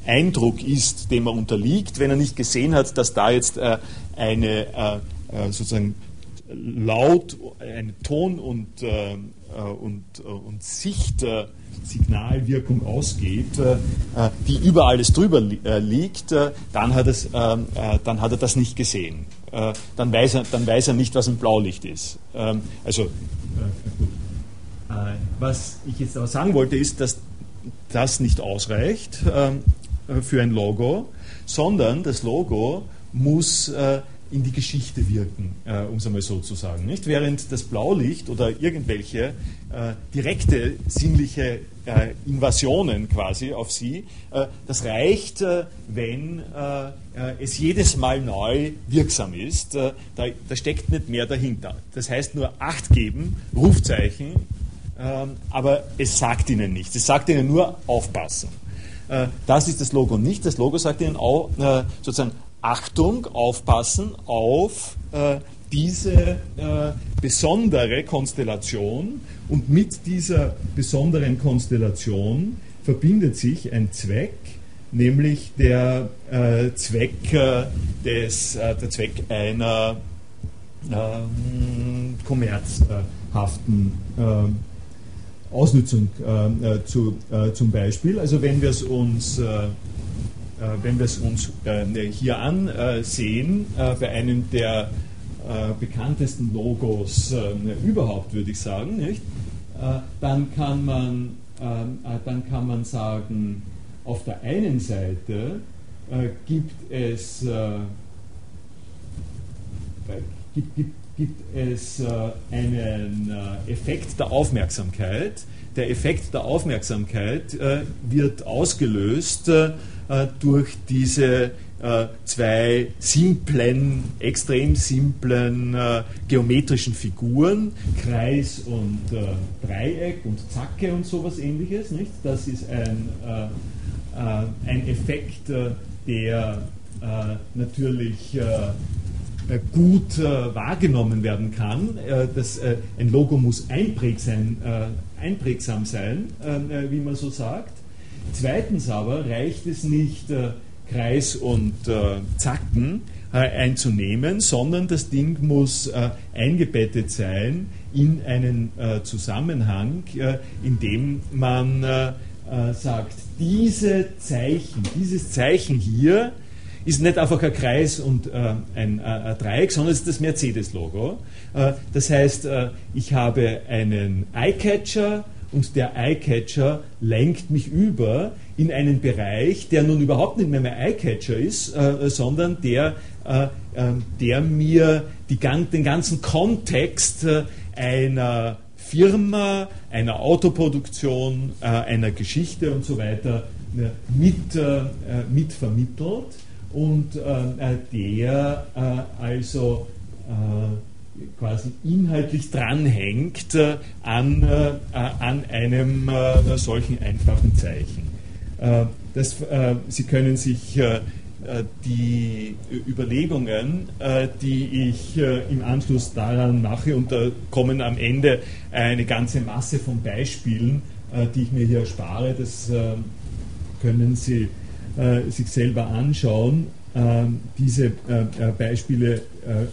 Eindruck ist, dem er unterliegt, wenn er nicht gesehen hat, dass da jetzt eine sozusagen Laut, eine Ton- und, und, und Sicht Signalwirkung ausgeht, äh, äh, die über alles drüber äh, liegt, dann hat, es, dann hat er das nicht gesehen. Dann weiß, er, dann weiß er nicht, was ein Blaulicht ist. Ähm, also, was ich jetzt aber sagen wollte, ist, dass das nicht ausreicht ähm, für ein Logo, sondern das Logo muss in die Geschichte wirken, äh, um es einmal so zu sagen. Nicht? Während das Blaulicht oder irgendwelche äh, direkte sinnliche äh, Invasionen quasi auf sie, äh, das reicht, äh, wenn äh, es jedes Mal neu wirksam ist. Da, da, steckt nicht mehr dahinter. Das heißt nur Acht geben, Rufzeichen, ähm, aber es sagt ihnen nichts. Es sagt ihnen nur aufpassen. Das ist das Logo nicht. Das Logo sagt ihnen auch sozusagen Achtung, aufpassen auf äh, diese äh, besondere Konstellation und mit dieser besonderen Konstellation verbindet sich ein Zweck, nämlich der äh, Zweck äh, des, äh, der Zweck einer ähm, kommerzhaften äh, Ausnutzung zu, zum Beispiel. Also wenn wir es uns äh, wenn wir es uns äh, hier ansehen, äh, bei einem der bekanntesten Logos überhaupt, würde ich sagen, nicht? dann, kann man, dann kann man sagen, auf der einen Seite gibt es, gibt, gibt, gibt es einen Effekt der Aufmerksamkeit. Der Effekt der Aufmerksamkeit wird ausgelöst äh, durch diese äh, zwei simplen, extrem simplen äh, geometrischen Figuren, Kreis und äh, Dreieck und Zacke und sowas ähnliches. Nicht? Das ist ein, äh, äh, ein Effekt, der natürlich gut wahrgenommen werden kann. Das, ein Logo muss einprägsam, einprägsam sein, wie man so sagt. Zweitens aber reicht es nicht, äh, Kreis und äh, Zacken äh, einzunehmen, sondern das Ding muss eingebettet sein in einen Zusammenhang, in dem man sagt, diese Zeichen, dieses Zeichen hier ist nicht einfach ein Kreis und ein, ein, Dreieck, sondern es ist das Mercedes-Logo. Das heißt, ich habe einen Eyecatcher und der Eyecatcher lenkt mich über in einen Bereich, der nun überhaupt nicht mehr mein Eyecatcher ist, äh, sondern der, äh, ähm, der mir die, den ganzen Kontext äh, einer Firma, einer Autoproduktion, äh, einer Geschichte und so weiter äh, mit, äh, mit vermittelt. Und der also quasi inhaltlich dranhängt äh, an, äh, an einem äh, solchen einfachen Zeichen. Das, Sie können sich die Überlegungen, die ich im Anschluss daran mache, und da kommen am Ende eine ganze Masse von Beispielen, die ich mir hier erspare, das können Sie sich selber anschauen. Diese Beispiele äh,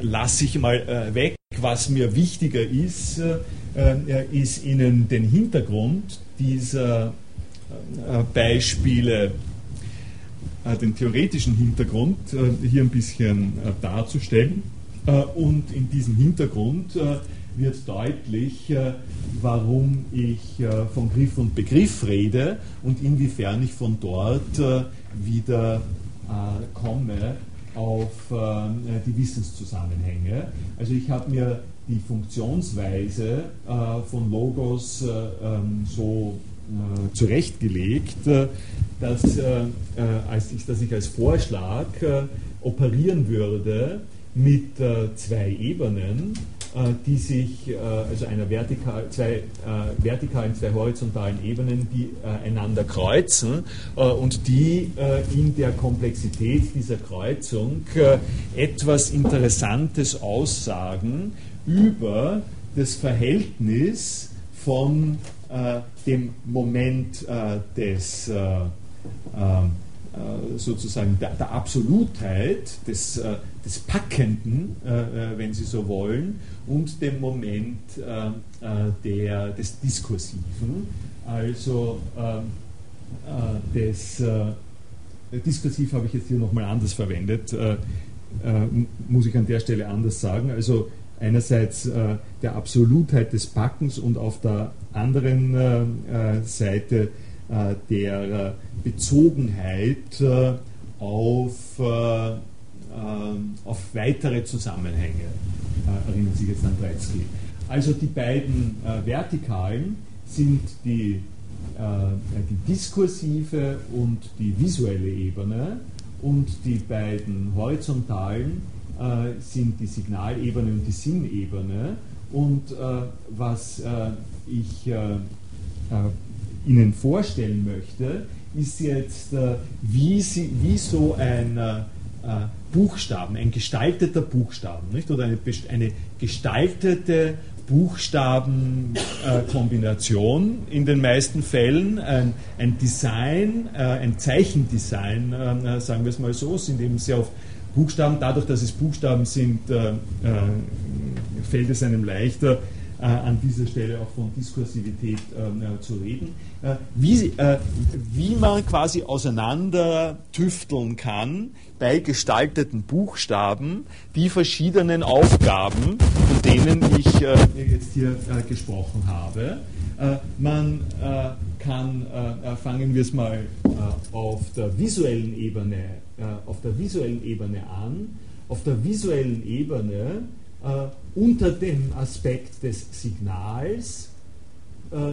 lasse ich mal äh, weg. Was mir wichtiger ist, äh, äh ist Ihnen den Hintergrund dieser äh, Beispiele, äh, den theoretischen Hintergrund hier ein bisschen darzustellen. und in diesem Hintergrund wird deutlich, warum ich von Griff und Begriff rede und inwiefern ich von dort wieder komme auf äh, die Wissenszusammenhänge. Also ich habe mir die Funktionsweise äh, von Logos äh, ähm, so äh, zurechtgelegt, äh, dass, äh, als ich, dass ich als Vorschlag operieren würde mit zwei Ebenen die sich, äh, also einer vertikal, zwei äh, vertikalen, zwei horizontalen Ebenen, die einander kreuzen und die in der Komplexität dieser Kreuzung etwas Interessantes aussagen über das Verhältnis von dem Moment des äh, sozusagen der, der, Absolutheit, des, äh, des Packenden, äh, wenn Sie so wollen, und dem Moment der, des Diskursiven, also des Diskursiv habe ich jetzt hier nochmal anders verwendet, muss ich an der Stelle anders sagen. Also einerseits der Absolutheit des Packens und auf der anderen Seite äh, der Bezogenheit äh, auf, äh, auf weitere Zusammenhänge, erinnern Sie jetzt an Breitsky. Also die beiden Vertikalen sind die, die diskursive und die visuelle Ebene und die beiden horizontalen sind die Signalebene und die Sinnebene. Und was ich Ihnen vorstellen möchte, ist jetzt, äh, wie, sie, wie so ein äh, äh, Buchstaben, ein gestalteter Buchstaben, nicht? oder eine, eine gestaltete Buchstabenkombination äh, in den meisten Fällen, ein, ein Design, äh, ein Zeichendesign, äh, sagen wir es mal so, sind eben sehr oft Buchstaben, dadurch, dass es Buchstaben sind, fällt es einem leichter, äh, an dieser Stelle auch von Diskursivität ähm, äh, zu reden, äh, wie, äh, wie man quasi auseinander tüfteln kann bei gestalteten Buchstaben die verschiedenen Aufgaben, von denen ich äh, jetzt hier äh, gesprochen habe. man kann, fangen wir es mal auf der visuellen Ebene, auf der visuellen Ebene an. Auf der visuellen Ebene äh, unter dem Aspekt des Signals äh,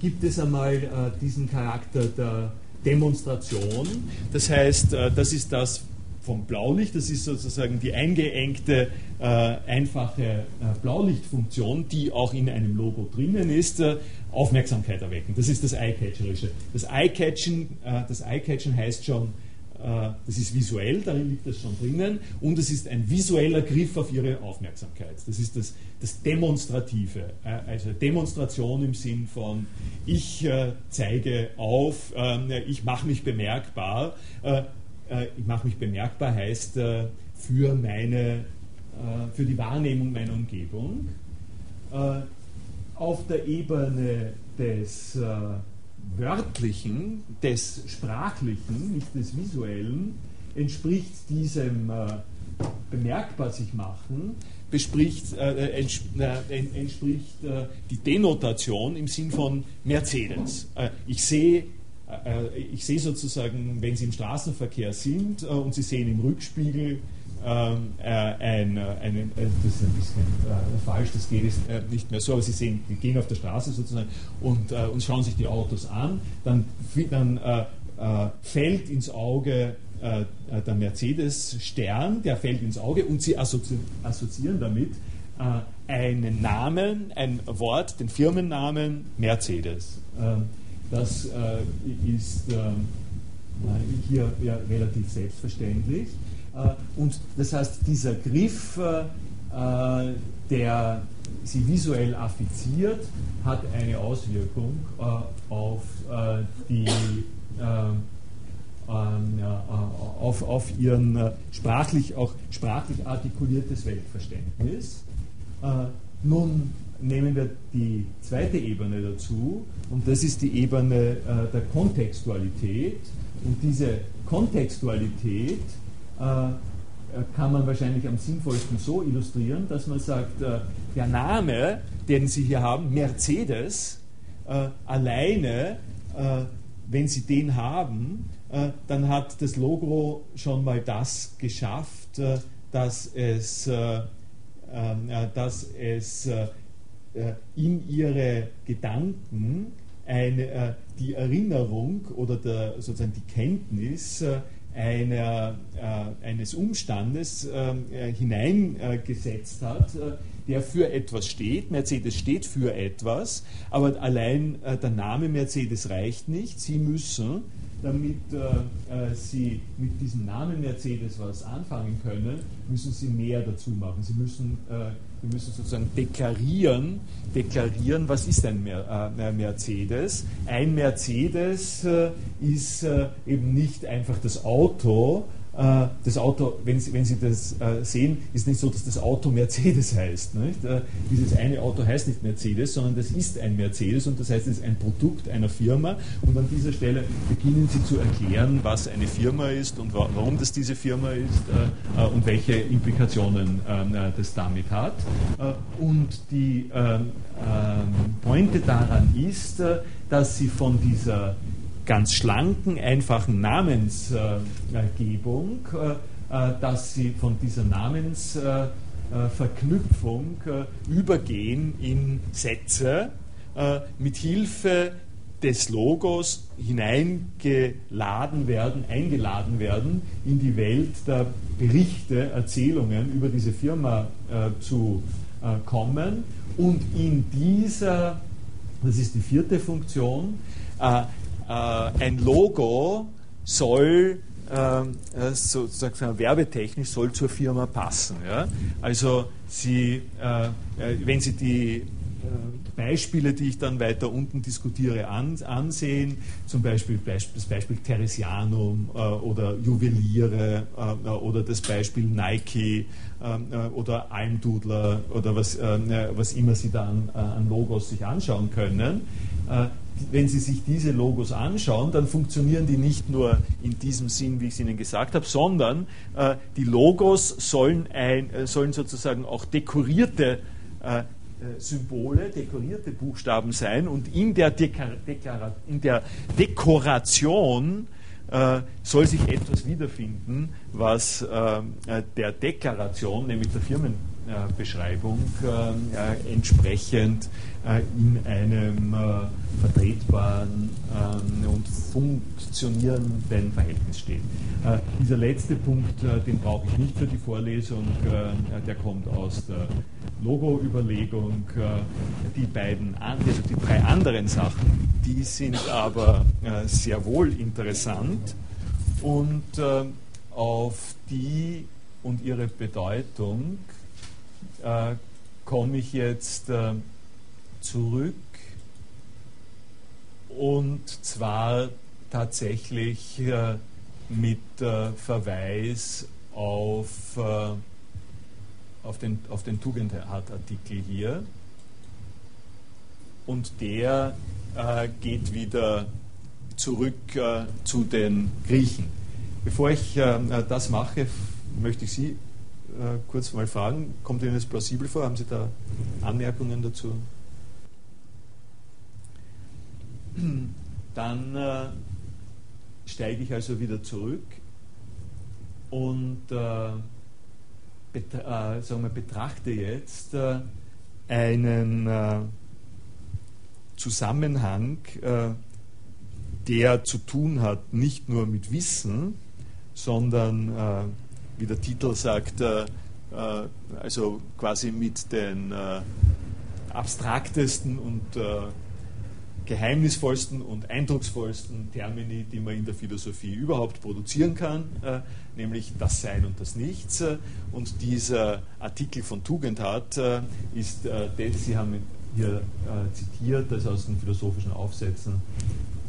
gibt es einmal äh, diesen Charakter der Demonstration. Das heißt, äh, das ist das vom Blaulicht, das ist sozusagen die eingeengte, äh, einfache äh, Blaulichtfunktion, die auch in einem Logo drinnen ist, Aufmerksamkeit erwecken. Das ist das Eye-Catcherische. Das Eye-Catchen, das Eye-Catchen heißt schon, das ist visuell, darin liegt das schon drinnen, und es ist ein visueller Griff auf ihre Aufmerksamkeit. Das ist das, das Demonstrative, also Demonstration im Sinn von, ich zeige auf, ähm, ich mache mich bemerkbar. ich mache mich bemerkbar heißt für meine, für die Wahrnehmung meiner Umgebung. Auf der Ebene des Wörtlichen, des Sprachlichen, nicht des Visuellen, entspricht diesem äh, bemerkbar sich machen, bespricht, äh, ents äh, entspricht äh, die Denotation im Sinn von Mercedes. Äh, ich sehe äh, ich sehe sozusagen, wenn Sie im Straßenverkehr sind und Sie sehen im Rückspiegel ähm, äh, ein, äh, ein, äh, das ist ein bisschen äh, falsch, das geht jetzt äh, nicht mehr so, aber Sie sehen, die gehen auf der Straße sozusagen und, äh, und schauen sich die Autos an, dann, dann fällt ins Auge der Mercedes-Stern, der fällt ins Auge und Sie assozi assoziieren damit einen Namen, ein Wort, den Firmennamen Mercedes. Ähm, das ist hier ja, relativ selbstverständlich. Äh, und das heißt, dieser Griff, äh, äh, der sie visuell affiziert, hat eine Auswirkung auf die ähm, auf, auf ihren sprachlich auch sprachlich artikuliertes Weltverständnis. Nun nehmen wir die zweite Ebene dazu und das ist die Ebene der Kontextualität und diese Kontextualität kann man wahrscheinlich am sinnvollsten so illustrieren, dass man sagt, äh, der Name, den Sie hier haben, Mercedes, äh, alleine, wenn Sie den haben, dann hat das Logo schon mal das geschafft, dass es, ähm, dass es in ihre Gedanken eine, die Erinnerung oder der, sozusagen die Kenntnis einer, äh, eines Umstandes ähm, äh, hineingesetzt hat, äh, der für etwas steht. Mercedes steht für etwas, aber allein äh, der Name Mercedes reicht nicht. Sie müssen, damit äh, äh, Sie mit diesem Namen Mercedes was anfangen können, müssen Sie mehr dazu machen. Sie müssen wir müssen sozusagen deklarieren, deklarieren, was ist ein äh, Mercedes. Ein Mercedes äh, ist äh, eben nicht einfach das Auto, das Auto, wenn Sie, wenn Sie das äh, sehen, ist nicht so, dass das Auto Mercedes heißt. Nicht? Äh, dieses eine Auto heißt nicht Mercedes, sondern das ist ein Mercedes und das heißt, es ist ein Produkt einer Firma. Und an dieser Stelle beginnen Sie zu erklären, was eine Firma ist und warum das diese Firma ist und welche Implikationen ähm, das damit hat. Und die ähm, ähm, Pointe daran ist, dass Sie von dieser ganz schlanken, einfachen Namensgebung, äh, äh, dass sie von dieser Namensverknüpfung äh, übergehen in Sätze mit Hilfe des Logos hineingeladen werden, eingeladen werden, in die Welt der Berichte, Erzählungen über diese Firma äh, zu äh, kommen. Und in dieser, das ist die vierte Funktion, äh, ein Logo soll ähm, äh, sozusagen werbetechnisch soll zur Firma passen. Ja? Also Sie, äh, äh wenn Sie die äh, Beispiele, die ich dann weiter unten diskutiere, an, ansehen, zum Beispiel das Beispiel Theresianum äh, oder Juweliere äh, oder das Beispiel Nike äh, oder Almdudler oder was, was immer Sie da an, an Logos sich anschauen können, wenn Sie sich diese Logos anschauen, dann funktionieren die nicht nur in diesem Sinn, wie ich es Ihnen gesagt habe, sondern äh, die Logos sollen, ein, äh, sollen sozusagen auch dekorierte äh, äh Symbole, dekorierte Buchstaben sein und in der, Dekar Dekara in der Dekoration äh, soll sich etwas wiederfinden, was äh, der Deklaration, nämlich der Firmenbeschreibung, entsprechend in einem äh, vertretbaren ähm, und funktionierenden Verhältnis steht. Äh, dieser letzte Punkt, den brauche ich nicht für die Vorlesung, der kommt aus der Logo-Überlegung. Die beiden, also die drei anderen Sachen, die sind aber sehr wohl interessant und äh, auf die und ihre Bedeutung äh, komme ich jetzt äh, zurück und zwar tatsächlich äh, mit äh, Verweis auf, äh, auf den, auf den Tugendhat-Artikel hier. Und der geht wieder zurück zu den Griechen. Bevor ich das mache, möchte ich Sie kurz mal fragen, kommt Ihnen das plausibel vor? Haben Sie da Anmerkungen dazu? Dann äh, steige ich also wieder zurück und äh, betra äh, sagen wir, betrachte jetzt äh, einen äh, Zusammenhang, äh, der zu tun hat nicht nur mit Wissen, sondern, wie der Titel sagt, also quasi mit den abstraktesten und geheimnisvollsten und eindrucksvollsten Termini, die man in der Philosophie überhaupt produzieren kann, äh, nämlich das Sein und das Nichts. Und dieser Artikel von Tugendhat äh, ist, äh, Sie haben hier äh, zitiert, das aus den philosophischen Aufsätzen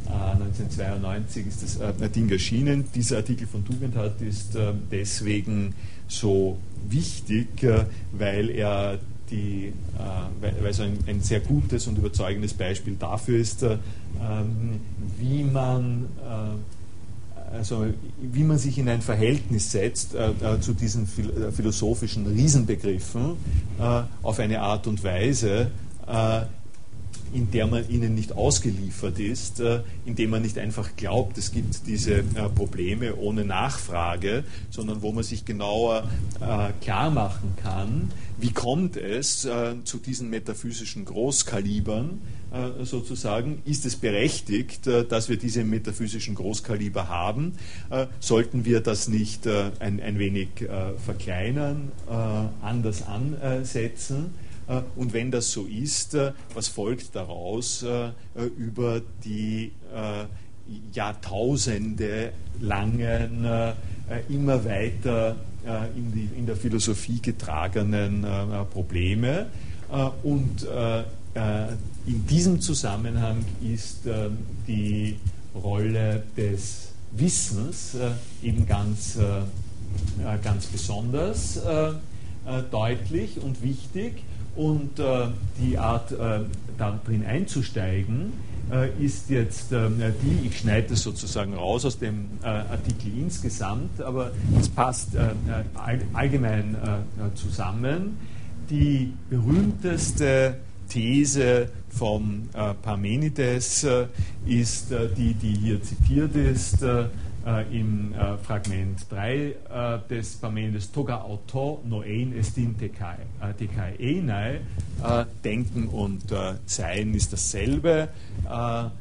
1992 äh, ist das äh, Ding erschienen. Dieser Artikel von Tugendhat ist deswegen so wichtig, weil er die, äh, weil, es ein, ein, sehr gutes und überzeugendes Beispiel dafür ist, äh, ähm, wie man äh, also wie man sich in ein Verhältnis setzt äh, äh, zu diesen phil äh, philosophischen Riesenbegriffen auf eine Art und Weise, in der man ihnen nicht ausgeliefert ist, äh, indem man nicht einfach glaubt, es gibt diese äh, Probleme ohne Nachfrage, sondern wo man sich genauer äh, klar machen kann, wie kommt es zu diesen metaphysischen Großkalibern sozusagen, ist es berechtigt, dass wir diese metaphysischen Großkaliber haben, sollten wir das nicht ein, ein wenig verkleinern, anders ansetzen, äh, und wenn das so ist, äh, was folgt daraus äh, über die Jahrtausende langen, immer weiter in, die, in der Philosophie getragenen Probleme? Und in diesem Zusammenhang ist die Rolle des Wissens eben ganz, ganz besonders deutlich und wichtig. Und äh, die Art, äh, da drin einzusteigen, äh, ist jetzt äh, die, ich schneide das sozusagen raus aus dem äh, Artikel insgesamt, aber es passt äh, allgemein zusammen. Die berühmteste These von Parmenides ist die, die hier zitiert ist äh, im äh, Fragment 3 äh, des Parmenides Toga auto noein estin tekai, äh, enai. Äh, Denken und äh, Sein ist dasselbe.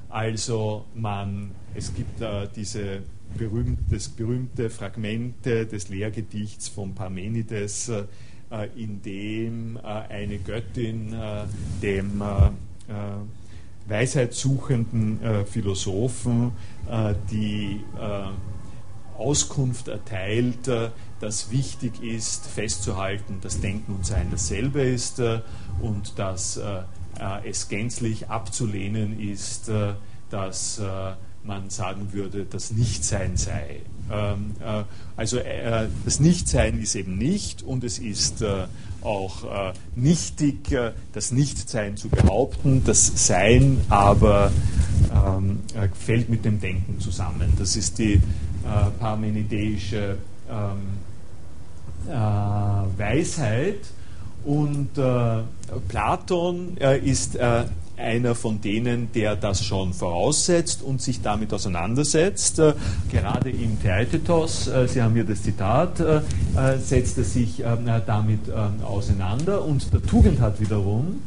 also man, es gibt diese berühmt, berühmte Fragmente des Lehrgedichts von Parmenides, in dem eine Göttin dem weisheitssuchenden äh, Philosophen, äh, die äh, Auskunft erteilt, äh, dass wichtig ist, festzuhalten, dass Denken und Sein dasselbe ist äh, und dass äh, es gänzlich abzulehnen ist, dass man sagen würde, dass Nichtsein sei. Ähm, also das Nichtsein ist eben nicht und es ist auch äh, nichtig, äh, das Nichtsein zu behaupten. Das Sein aber ähm, äh, fällt mit dem Denken zusammen. Das ist die äh, parmenideische ähm, äh, Weisheit. Und äh, Platon ist einer von denen, der das schon voraussetzt und sich damit auseinandersetzt. Äh, gerade im Theaetetos, äh, Sie haben hier das Zitat, äh, setzt er sich ähm, damit ähm, auseinander und der Tugendhat wiederum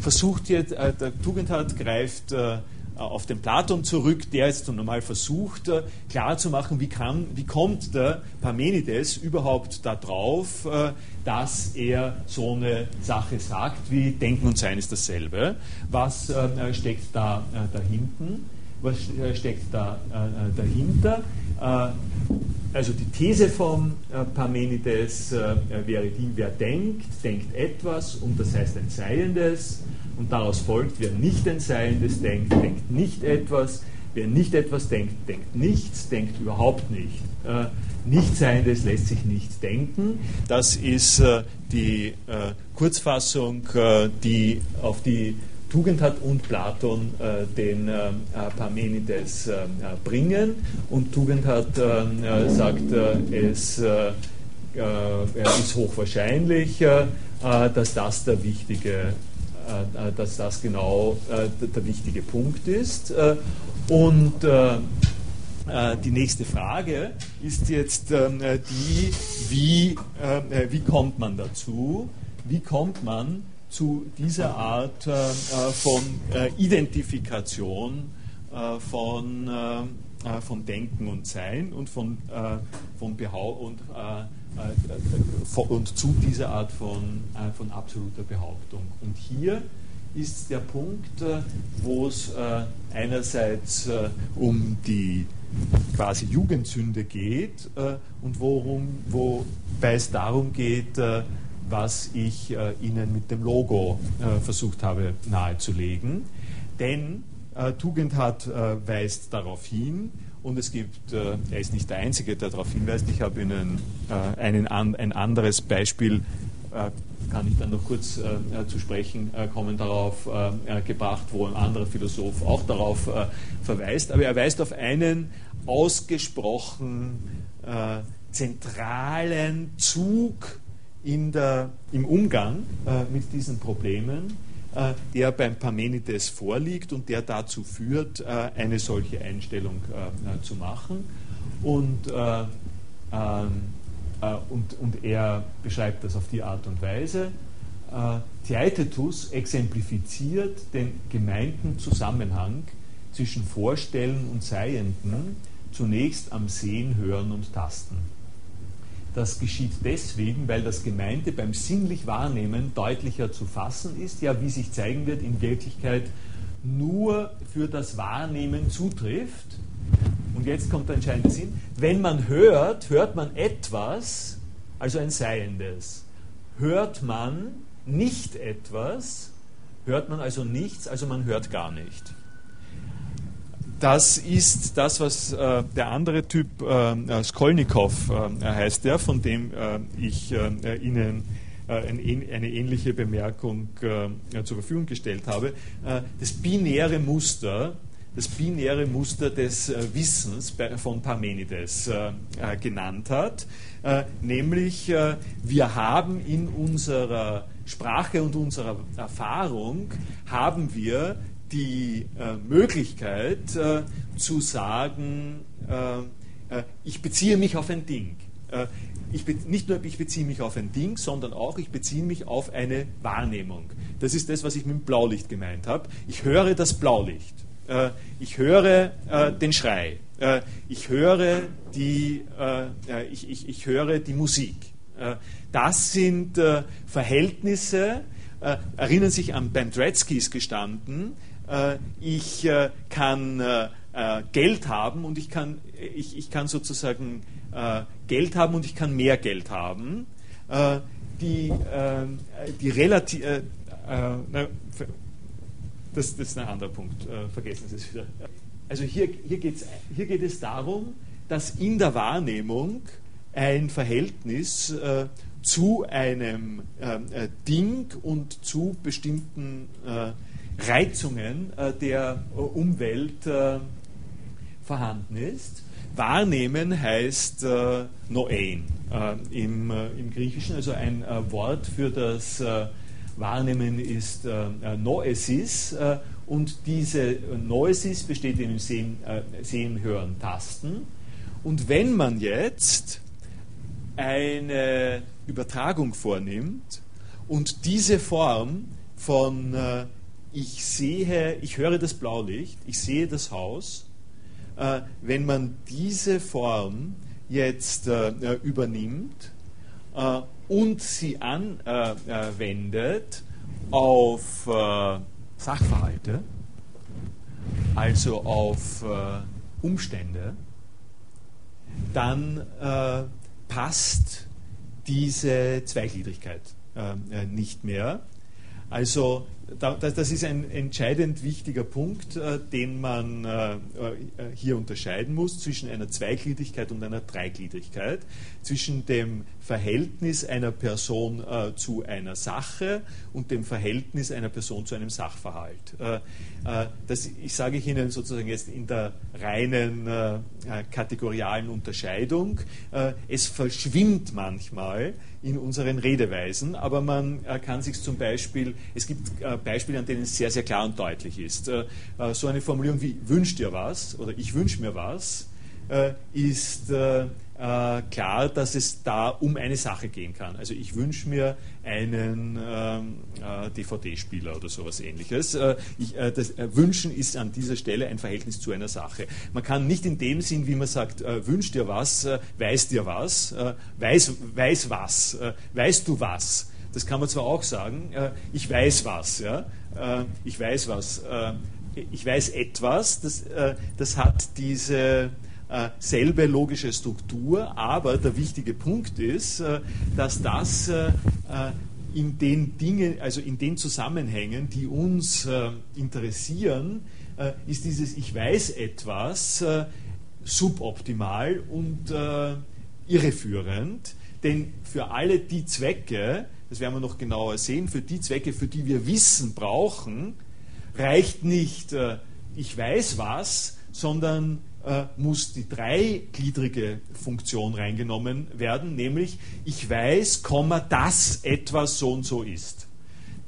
versucht jetzt, der Tugendhat greift äh, auf den Platon zurück, der jetzt normal versucht klarzumachen, wie, kann, wie kommt der Parmenides überhaupt darauf, äh, dass er so eine Sache sagt, wie Denken und Sein ist dasselbe. Was steckt da dahinten? Was steckt da dahinter? also die These von Parmenides wäre die, wer denkt, denkt etwas und das heißt ein Seiendes und daraus folgt, wer nicht ein Seiendes denkt, denkt nicht etwas, wer nicht etwas denkt, denkt nichts, denkt überhaupt nicht. Nichtseiendes lässt sich nicht denken. Das ist äh, die äh, Kurzfassung, äh, die auf die Tugend hat und Platon äh, den äh, Parmenides äh, bringen. Und Tugend hat sagt, es ist hochwahrscheinlich, dass das der wichtige dass das genau der wichtige Punkt ist. Und äh, die nächste Frage ist jetzt ähm, die, wie, äh, wie kommt man dazu? Wie kommt man zu dieser Art äh, von Identifikation von, von Denken und Sein und von, von Behaupt und, und zu dieser Art von, von absoluter Behauptung. Und hier ist der Punkt, wo es einerseits um die quasi Jugendsünde geht äh, und worum, wobei es darum geht, äh, was ich äh, Ihnen mit dem Logo äh, versucht habe nahezulegen. Denn äh, Tugend hat, äh, weist darauf hin, und es gibt, er ist nicht der Einzige, der darauf hinweist, ich habe Ihnen einen, ein anderes Beispiel kann ich dann noch kurz äh, zu sprechen äh, kommen, darauf äh, gebracht, wo ein anderer Philosoph auch darauf äh, verweist. Aber er weist auf einen ausgesprochen äh, zentralen Zug der, im Umgang äh, mit diesen Problemen, der beim Parmenides vorliegt und der dazu führt, eine solche Einstellung zu machen. Und ähm, äh, und, und er beschreibt das auf die Art und Weise. Äh, Theaetetus exemplifiziert den gemeinten Zusammenhang zwischen Vorstellen und Seienden zunächst am Sehen, Hören und Tasten. Das geschieht deswegen, weil das Gemeinte beim sinnlich Wahrnehmen deutlicher zu fassen ist, ja, wie sich zeigen wird, in Wirklichkeit nur für das Wahrnehmen zutrifft und jetzt kommt der entscheidende Sinn, wenn man hört, hört man etwas, also ein Seiendes. Hört man nicht etwas, hört man also nichts, also man hört gar nicht. Das ist das, was äh, der andere Typ, äh, Skolnikow äh, heißt der, von dem äh, ich äh, Ihnen äh, eine ähnliche Bemerkung zur Verfügung gestellt habe. Das binäre Muster das binäre Muster des äh, Wissens von Parmenides äh, äh, genannt hat, nämlich wir haben in unserer Sprache und unserer Erfahrung haben wir die Möglichkeit zu sagen, ich beziehe mich auf ein Ding. Ich nicht nur ich beziehe mich auf ein Ding, sondern auch ich beziehe mich auf eine Wahrnehmung. Das ist das, was ich mit dem Blaulicht gemeint habe. Ich höre das Blaulicht. Äh, ich höre äh, den Schrei, äh, ich, höre die, ich, ich, ich höre die Musik. das sind Verhältnisse, erinnern sich an Ben Dretzkys gestanden, ich kann Geld haben und ich kann, ich, ich kann sozusagen Geld haben und ich kann mehr Geld haben. die, die relativ, das, das ist ein anderer Punkt, äh, vergessen Sie es wieder. Also hier, hier, geht's, hier geht es darum, dass in der Wahrnehmung ein Verhältnis äh, zu einem ähm, äh, Ding und zu bestimmten äh, Reizungen äh, der Umwelt äh, vorhanden ist. Wahrnehmen heißt Noein im, im Griechischen, also ein Wort für das Wahrnehmen ist äh, äh, Noesis äh, und diese Noesis besteht in dem Sehen, äh, Sehen, Hören, Tasten. Und wenn man jetzt eine Übertragung vornimmt und diese Form von äh, ich sehe, ich höre das Blaulicht, ich sehe das Haus, äh, wenn man diese Form jetzt äh, übernimmt äh, und sie anwendet auf äh, dann passt diese Zweigliedrigkeit nicht mehr. Also das ist ein entscheidend wichtiger Punkt, äh, den man äh, äh, hier unterscheiden muss zwischen einer Zweigliedrigkeit und einer Dreigliedrigkeit, zwischen dem Verhältnis einer Person zu einer Sache und dem Verhältnis einer Person zu einem Sachverhalt. Das ich sage ich Ihnen sozusagen jetzt in der reinen kategorialen Unterscheidung. Es verschwimmt manchmal in unseren Redeweisen, aber man äh, kann sich zum Beispiel, es gibt äh, Beispiele, an denen es sehr, sehr klar und deutlich ist. Äh, so eine Formulierung wie wünscht dir was oder ich wünsche mir was ist äh, klar, dass es da um eine Sache gehen kann. Also ich wünsche mir einen ähm, äh, DVD-Spieler oder sowas ähnliches. Äh, ich, äh, das äh, Wünschen ist an dieser Stelle ein Verhältnis zu einer Sache. Man kann nicht in dem Sinn, wie man sagt, äh, wünsch dir was, weiß dir was, weiß, weiß was, weißt du was. Das kann man zwar auch sagen, ich weiß was, ja? ich weiß was, ich weiß etwas, das, das hat diese äh, selbe logische Struktur, aber der wichtige Punkt ist, äh, dass das äh, äh in den Dingen, also in den Zusammenhängen, die uns äh, interessieren, äh, ist dieses Ich weiß etwas suboptimal und irreführend, denn für alle die Zwecke, das werden wir noch genauer sehen, für die Zwecke, für die wir Wissen brauchen, reicht nicht ich weiß was, sondern muss die dreigliedrige Funktion reingenommen werden, nämlich ich weiß, dass etwas so und so ist.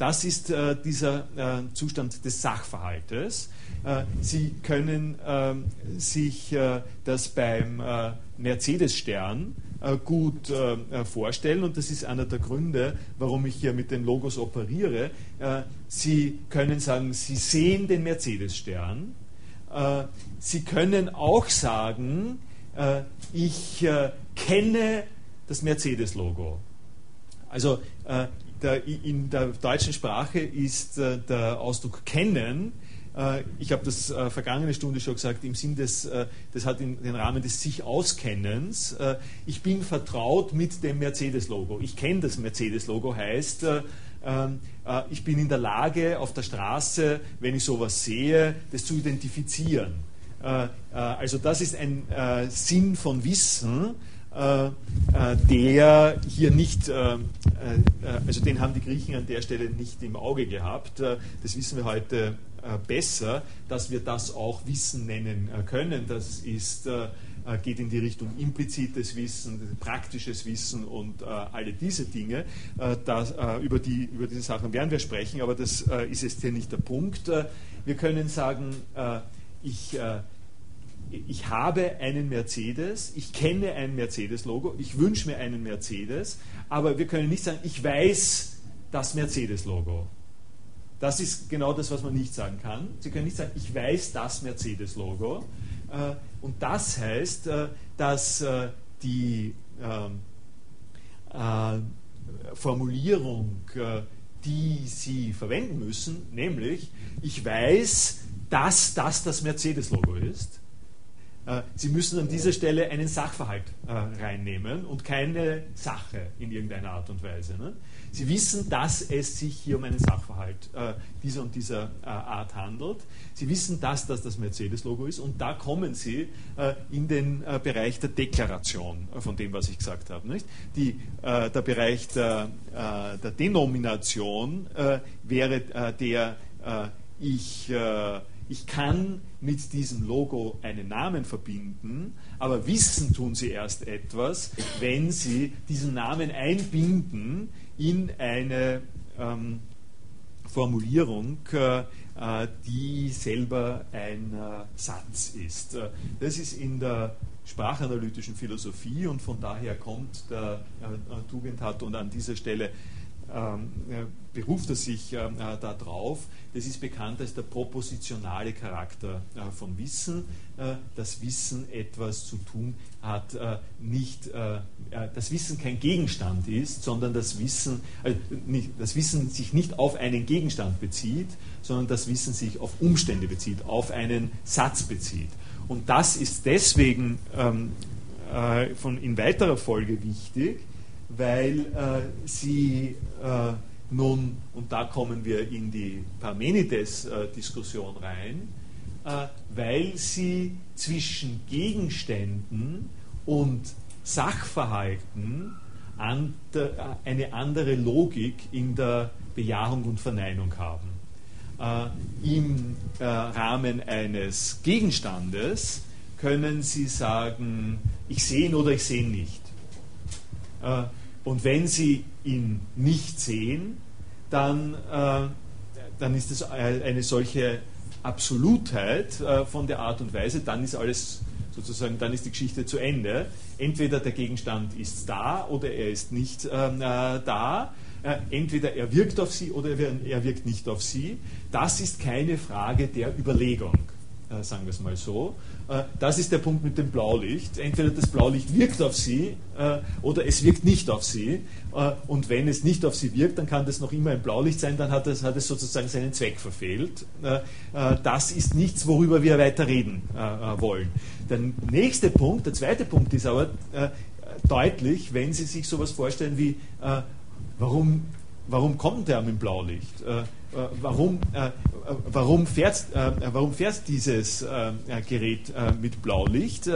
Das ist äh, dieser äh, Zustand des Sachverhaltes. Äh, Sie können ähm, sich äh, das beim äh, Mercedes-Stern gut vorstellen und das ist einer der Gründe, warum ich hier mit den Logos operiere. Sie können sagen, Sie sehen den Mercedes-Stern äh, Sie können auch sagen, äh, ich äh, kenne das Mercedes-Logo. Also in der deutschen Sprache ist der Ausdruck kennen ich habe das vergangene Stunde schon gesagt, im Sinn des, das hat den Rahmen des sich Auskennens. ich bin vertraut mit dem Mercedes-Logo. Ich kenne das Mercedes-Logo, heißt, ähm, äh, ich bin in der Lage, auf der Straße, wenn ich sowas sehe, das zu identifizieren. Äh, äh, also das ist ein Sinn von Wissen, der hier nicht, also den haben die Griechen an der Stelle nicht im Auge gehabt. Das wissen wir heute besser, dass wir das auch Wissen nennen können. Das ist geht in die Richtung implizites Wissen, praktisches Wissen und äh, alle diese Dinge. Äh, das, über, die, über diese Sachen werden wir sprechen, aber das ist jetzt hier nicht der Punkt. wir können sagen, ich ich habe einen Mercedes, ich kenne ein Mercedes-Logo, ich wünsche mir einen Mercedes, aber wir können nicht sagen, ich weiß das Mercedes-Logo. Das ist genau das, was man nicht sagen kann. Sie können nicht sagen, ich weiß das Mercedes-Logo, äh, und das heißt, äh, dass äh, die ähm, Formulierung, die Sie verwenden müssen, nämlich, ich weiß, dass das das Mercedes-Logo ist, Sie müssen an dieser Stelle einen Sachverhalt reinnehmen und keine Sache in irgendeiner Art und Weise. Ne? Sie wissen, dass es sich hier um einen Sachverhalt äh, dieser und dieser äh, Art handelt. Sie wissen, dass das das Mercedes-Logo ist und da kommen Sie äh, in den äh, Bereich der Deklaration äh, von dem, was ich gesagt habe. Nicht? Die, äh, der Bereich der, der Denomination wäre der, ich, ich kann mit diesem Logo einen Namen verbinden, aber wissen tun Sie erst etwas, wenn Sie diesen Namen einbinden in eine ähm, Formulierung, äh, die selber ein äh, Satz ist. Das ist in der sprachanalytischen Philosophie und von daher kommt der äh, Tugendhat und an dieser Stelle beruft er sich äh, darauf. Das ist bekannt als der propositionale Charakter äh, von Wissen. Äh, das Wissen etwas zu tun hat, äh, nicht, äh, äh, das Wissen kein Gegenstand ist, sondern das Wissen, das Wissen sich nicht auf einen Gegenstand bezieht, sondern das Wissen sich auf Umstände bezieht, auf einen Satz bezieht. Und das ist deswegen ähm, äh, von in weiterer Folge wichtig, weil äh, sie äh, nun, und da kommen wir in die Parmenides-Diskussion rein, äh, weil sie zwischen Gegenständen und Sachverhalten eine andere Logik in der Bejahung und Verneinung haben. Äh, Im äh, Rahmen eines Gegenstandes können Sie sagen, ich sehe ihn oder ich sehe ihn nicht. Äh, und wenn Sie ihn nicht sehen, dann, äh, dann ist es eine solche Absolutheit äh, von der Art und Weise, dann ist alles sozusagen, dann ist die Geschichte zu Ende. Entweder der Gegenstand ist da oder er ist nicht ähm, äh, da. Äh, entweder er wirkt auf sie oder er wirkt nicht auf sie. Das ist keine Frage der Überlegung, äh, sagen wir es mal so, das ist der Punkt mit dem Blaulicht. Entweder das Blaulicht wirkt auf Sie äh, oder es wirkt nicht auf Sie. Äh, und wenn es nicht auf Sie wirkt, dann kann das noch immer ein Blaulicht sein, dann hat es, hat es sozusagen seinen Zweck verfehlt. Das ist nichts, worüber wir weiter reden wollen. Der nächste Punkt, der zweite Punkt ist aber deutlich, wenn Sie sich sowas vorstellen wie, warum, warum kommt der mit dem Blaulicht? Äh, warum, äh, warum, fährt, äh, warum fährt dieses Gerät mit Blaulicht?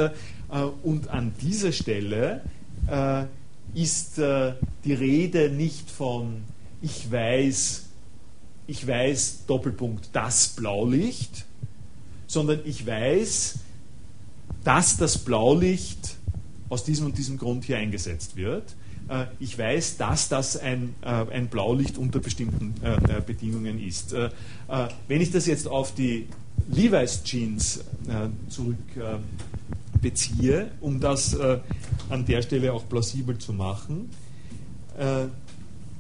und an dieser Stelle ist die Rede nicht von ich weiß, ich weiß Doppelpunkt das Blaulicht, sondern ich weiß, dass das Blaulicht aus diesem und diesem Grund hier eingesetzt wird. Äh, ich weiß, dass das ein, äh, ein Blaulicht unter bestimmten äh, Bedingungen ist. Wenn ich das jetzt auf die Levi's Jeans zurück beziehe, um das an der Stelle auch plausibel zu machen,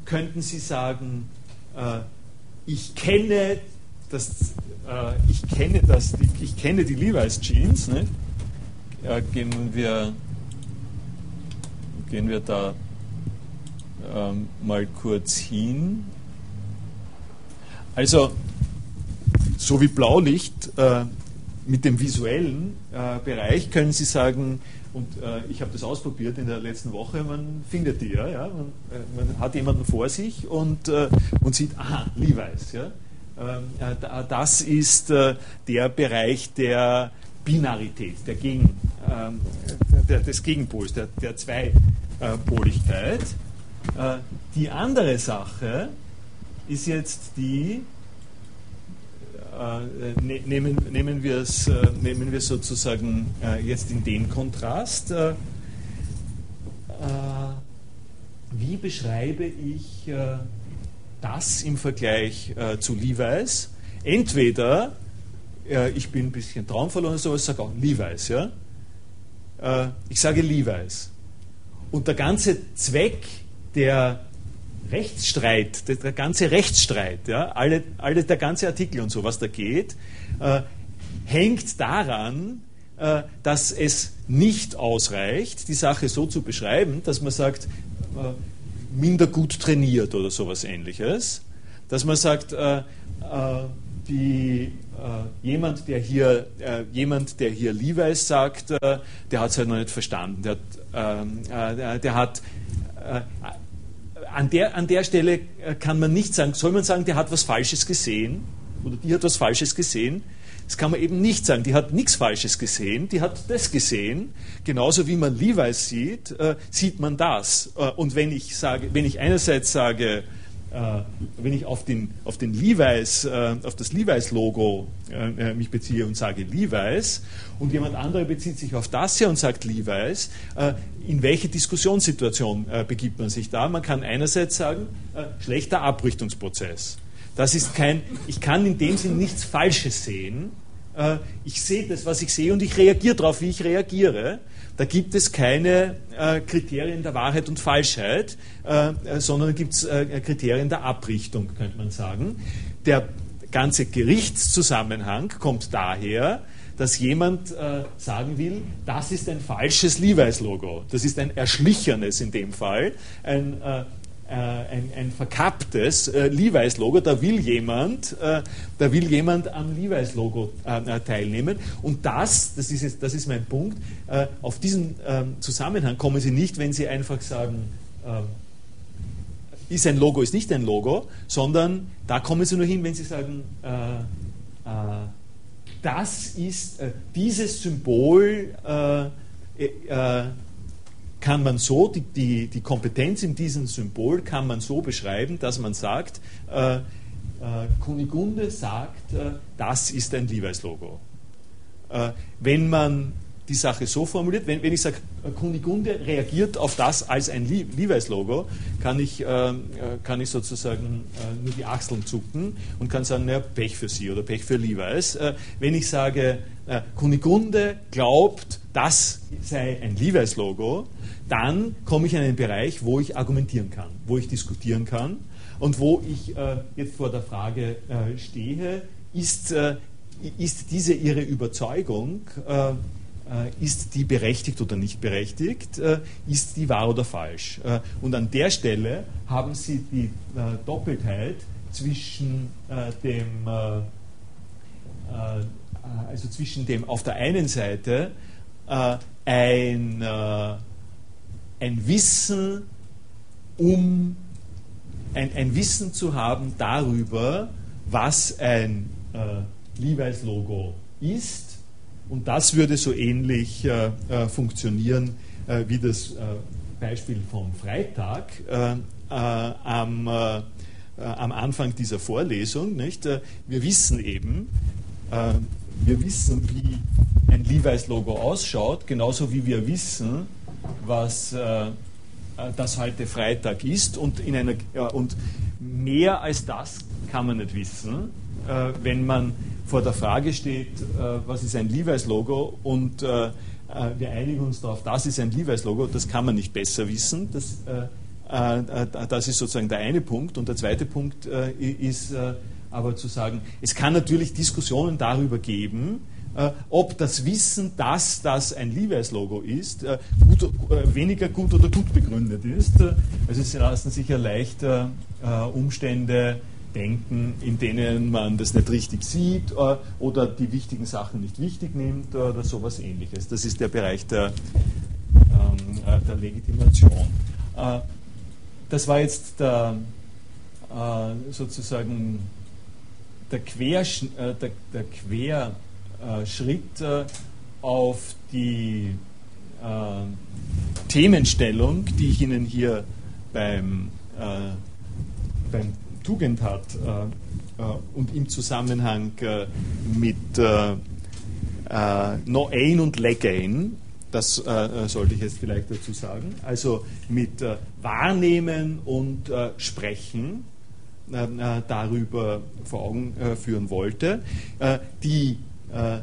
könnten Sie sagen, ich kenne das, ich kenne das, ich kenne die Levi's Jeans. Ne? gehen wir gehen wir da ähm, mal kurz hin. Also, so wie Blaulicht äh, mit dem visuellen äh, Bereich können Sie sagen, und äh, ich habe das ausprobiert in der letzten Woche, man findet die, ja, ja man, äh, man, hat jemanden vor sich und, äh, und sieht, aha, Levi's. Ja, ähm, äh, das ist der Bereich der Binarität, der Gegen, ähm, der, des Gegenpols, der, der Zweipoligkeit. Äh, die andere Sache ist jetzt die, äh, ne, nehmen, nehmen wir es äh, nehmen wir sozusagen äh, jetzt in den Kontrast. Äh, äh, wie beschreibe ich das im Vergleich zu Levi's? Entweder ich bin ein bisschen traumvoll oder sowas, sage auch Levi's. Ja? ich sage Levi's. Und der ganze Zweck der Rechtsstreit, der, der ganze Rechtsstreit, ja, alle, alle, der ganze Artikel und so, was da geht, äh, hängt daran, äh, dass es nicht ausreicht, die Sache so zu beschreiben, dass man sagt, äh, minder gut trainiert oder sowas ähnliches, dass man sagt, äh, äh, die, äh, jemand, der hier, jemand, der hier Levi's sagt, der hat es halt noch nicht verstanden. Der hat, ähm, der hat an der, an der Stelle äh, kann man nicht sagen, soll man sagen, der hat was Falsches gesehen oder die hat was Falsches gesehen. Das kann man eben nicht sagen. Die hat nichts Falsches gesehen, die hat das gesehen. Genauso wie man Levi's sieht, äh, sieht man das. Äh, und wenn ich, sage, wenn ich einerseits sage, wenn ich auf, den, auf, den Levi's, äh, auf das Levi's-Logo äh, mich beziehe und sage Levi's und jemand anderer bezieht sich auf das hier und sagt Levi's, in welche Diskussionssituation begibt man sich da? Man kann einerseits sagen, schlechter Abrichtungsprozess. Das ist kein, ich kann in dem Sinn nichts Falsches sehen. Ich sehe das, was ich sehe und ich reagiere darauf, wie ich reagiere. Da gibt es keine äh, Kriterien der Wahrheit und Falschheit, äh, sondern da gibt es äh, Kriterien der Abrichtung, könnte man sagen. Der ganze Gerichtszusammenhang kommt daher, dass jemand äh, sagen will, das ist ein falsches Levi's-Logo. Das ist ein erschlichenes in dem Fall, ein, äh, ein, ein verkapptes äh, Levi's-Logo. Da will jemand, äh, da will jemand am Levi's-Logo äh, teilnehmen. Und das, das ist, jetzt, das ist mein Punkt, auf diesen ähm, Zusammenhang kommen Sie nicht, wenn Sie einfach sagen, ähm, ist ein Logo, ist nicht ein Logo, sondern da kommen Sie nur hin, wenn Sie sagen, das ist, dieses Symbol kann man so, die, die, die Kompetenz in diesem Symbol kann man so beschreiben, dass man sagt, äh, äh, Kunigunde sagt, äh, das ist ein Levi's-Logo. Äh, wenn man die Sache so formuliert, wenn, wenn ich sage, äh, Kunigunde reagiert auf das als ein Levi's-Logo, kann, ich, äh, kann ich sozusagen nur die Achseln zucken und kann sagen, naja, Pech für sie oder Pech für Levi's. wenn ich sage, Kunigunde glaubt, das sei ein Levi's-Logo, dann komme ich in einen Bereich, wo ich argumentieren kann, wo ich diskutieren kann und wo ich äh, jetzt vor der Frage äh, stehe, ist, äh, ist diese Ihre Überzeugung, äh, äh, ist die berechtigt oder nicht berechtigt, äh, ist die wahr oder falsch? und an der Stelle haben Sie die Doppeltheit zwischen dem, also zwischen dem auf der einen Seite ein ein Wissen um ein, ein, Wissen zu haben darüber, was ein äh, Levi's-Logo ist. Und das würde so ähnlich äh, äh, funktionieren äh, wie das äh, Beispiel vom Freitag äh, am, am, Anfang dieser Vorlesung. Nicht? wir wissen eben, wir wissen, wie ein Levi's-Logo ausschaut, genauso wie wir wissen, was äh, das heute Freitag ist. Und, in einer, ja, und mehr als das kann man nicht wissen, äh, wenn man vor der Frage steht, äh, was ist ein Levi's-Logo und äh, äh, wir einigen uns darauf, das ist ein Levi's-Logo, das kann man nicht besser wissen. Das, das ist sozusagen der eine Punkt. Und der zweite Punkt ist aber zu sagen, es kann natürlich Diskussionen darüber geben, ob das Wissen, dass das ein Levi's-Logo ist, gut, weniger gut oder gut begründet ist. Also es lassen sich ja leicht Umstände denken, in denen man das nicht richtig sieht oder die wichtigen Sachen nicht wichtig nimmt oder sowas ähnliches. Das ist der Bereich der, ähm, der Legitimation. das war jetzt der, sozusagen der, Quersch der, der Quer äh, Schritt äh, auf die äh, Themenstellung, die ich Ihnen hier beim, beim Tugendhat und im Zusammenhang mit No Ein und Legain, das äh, sollte ich jetzt vielleicht dazu sagen, also mit äh, Wahrnehmen und äh, Sprechen darüber vor Augen führen wollte. die äh,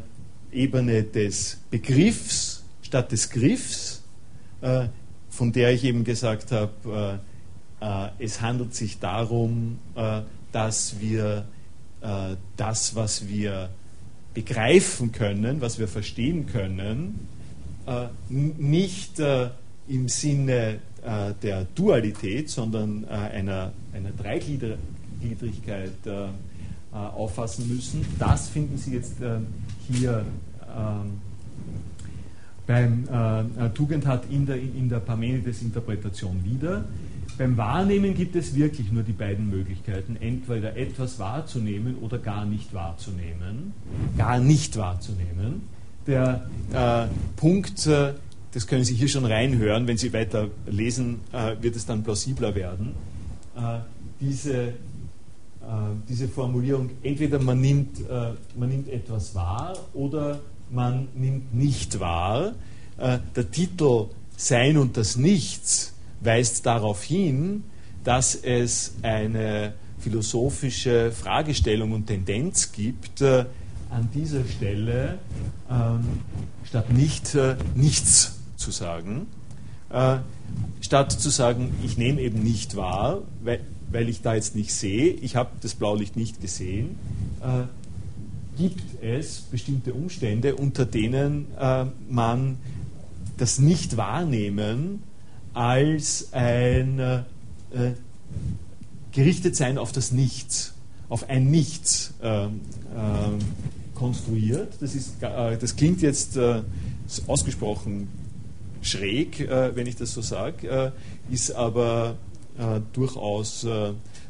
Ebene des Begriffs statt des Griffs, äh, von der ich eben gesagt habe, äh, äh es handelt sich darum, äh, dass wir äh, das, was wir begreifen können, was wir verstehen können, nicht im Sinne der Dualität, sondern einer, einer Dreigliedrigkeit äh, auffassen müssen. Das finden Sie jetzt äh, hier ähm, beim äh, Tugendhat in der, in der Parmenides-Interpretation wieder. Beim Wahrnehmen gibt es wirklich nur die beiden Möglichkeiten, entweder etwas wahrzunehmen oder gar nicht wahrzunehmen. Gar nicht wahrzunehmen. Der äh, Punkt, äh, das können Sie hier schon reinhören, wenn Sie weiter lesen, äh, wird es dann plausibler werden. diese äh, diese Formulierung, entweder man nimmt, äh, man nimmt etwas wahr oder man nimmt nicht wahr. Äh, der Titel Sein und das Nichts weist darauf hin, dass es eine philosophische Fragestellung und Tendenz gibt, äh, an dieser Stelle ähm, statt nicht äh, nichts zu sagen, äh, statt zu sagen, ich nehme eben nicht wahr, weil weil ich da jetzt nicht sehe, ich habe das Blaulicht nicht gesehen, äh, gibt es bestimmte Umstände, unter denen äh, man das Nicht-Wahrnehmen als ein äh, gerichtet sein auf das Nichts, auf ein Nichts äh, äh, konstruiert. Das, ist, äh, das klingt jetzt äh, ausgesprochen schräg, äh, wenn ich das so sage, äh, ist aber durchaus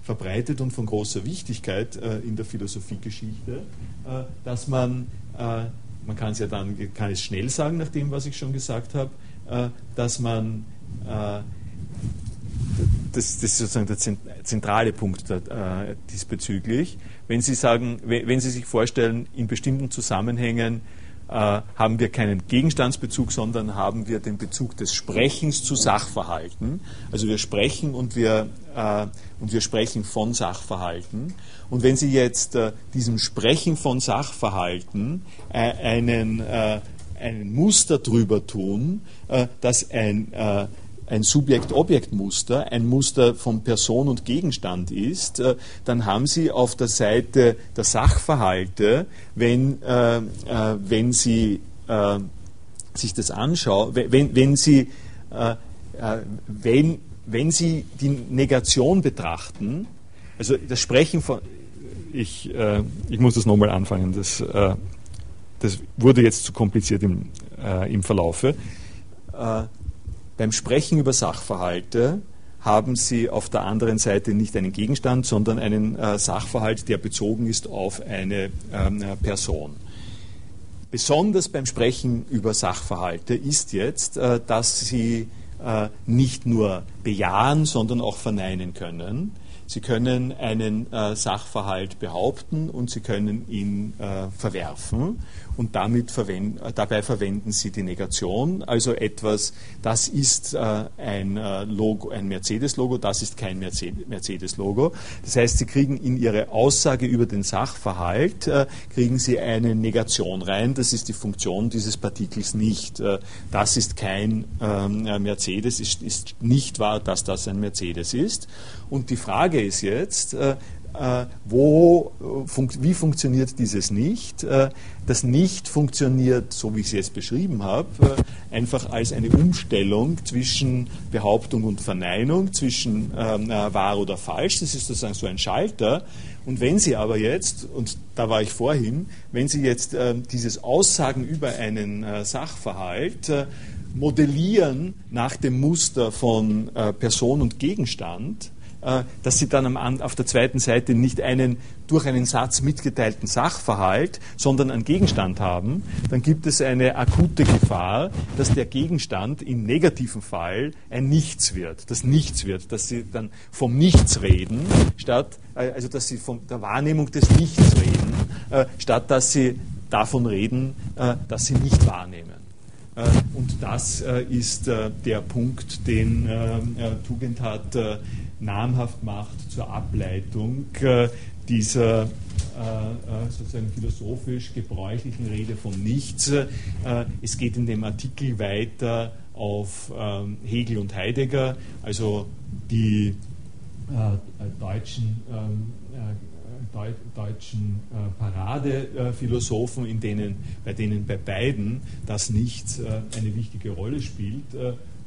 verbreitet und von großer Wichtigkeit in der Philosophiegeschichte, dass man, man kann es ja dann, kann es schnell sagen, nach dem, was ich schon gesagt habe, dass man das, das, ist sozusagen der zentrale Punkt äh, diesbezüglich. Wenn Sie sagen, wenn Sie sich vorstellen, in bestimmten Zusammenhängen äh, haben wir keinen Gegenstandsbezug, sondern haben wir den Bezug des Sprechens zu Sachverhalten. Also wir sprechen und wir, äh, und wir sprechen von Sachverhalten. Und wenn Sie jetzt äh, diesem Sprechen von Sachverhalten äh, einen, äh, ein Muster drüber tun, dass ein ein Subjekt-Objekt-Muster, ein Muster von Person und Gegenstand ist, äh, dann haben Sie auf der Seite der Sachverhalte, wenn, äh, äh, wenn Sie äh, sich das anschauen, wenn, wenn, Sie, äh, wenn, wenn Sie die Negation betrachten, also das Sprechen von, ich, ich muss das nochmal anfangen, das, das wurde jetzt zu kompliziert im, im Verlaufe beim Sprechen über Sachverhalte haben Sie auf der anderen Seite nicht einen Gegenstand, sondern einen äh, Sachverhalt, der bezogen ist auf eine ähm, äh, Person. Besonders beim Sprechen über Sachverhalte ist jetzt, äh, dass Sie äh, nicht nur bejahen, sondern auch verneinen können. Sie können einen äh, Sachverhalt behaupten und Sie können ihn äh, verwerfen und damit verwend, dabei verwenden Sie die Negation, also etwas, das ist äh, ein äh, ein Mercedes-Logo, das ist kein Mercedes-Logo. Das heißt, Sie kriegen in Ihre Aussage über den Sachverhalt, äh, kriegen Sie eine Negation rein, das ist die Funktion dieses Partikels nicht. Äh, das ist kein ähm, Mercedes, ist, ist nicht wahr, dass das ein Mercedes ist. Und die Frage ist jetzt, äh, wo, äh, fun wie funktioniert dieses nicht? Äh, das nicht funktioniert, so wie ich es jetzt beschrieben habe, äh, einfach als eine Umstellung zwischen Behauptung und Verneinung, zwischen ähm, äh, wahr oder falsch. Das ist sozusagen so ein Schalter. Und wenn Sie aber jetzt, und da war ich vorhin, wenn Sie jetzt ähm, dieses Aussagen über einen Sachverhalt modellieren nach dem Muster von Person und Gegenstand, äh, dass sie dann auf der zweiten Seite nicht einen durch einen Satz mitgeteilten Sachverhalt, sondern einen Gegenstand haben, dann gibt es eine akute Gefahr, dass der Gegenstand im negativen Fall ein Nichts wird, das Nichts wird, dass sie dann vom Nichts reden, statt, äh, also dass sie von der Wahrnehmung des Nichts reden, äh, statt dass sie davon reden, dass sie nicht wahrnehmen. Und das ist der Punkt, den Tugendhat namhaft macht zur Ableitung äh, dieser äh, äh, sozusagen philosophisch gebräuchlichen Rede vom Nichts. es geht in dem Artikel weiter auf ähm, Hegel und Heidegger, also die deutschen ähm, deutschen Paradephilosophen, in denen, bei denen bei beiden das Nichts eine wichtige Rolle spielt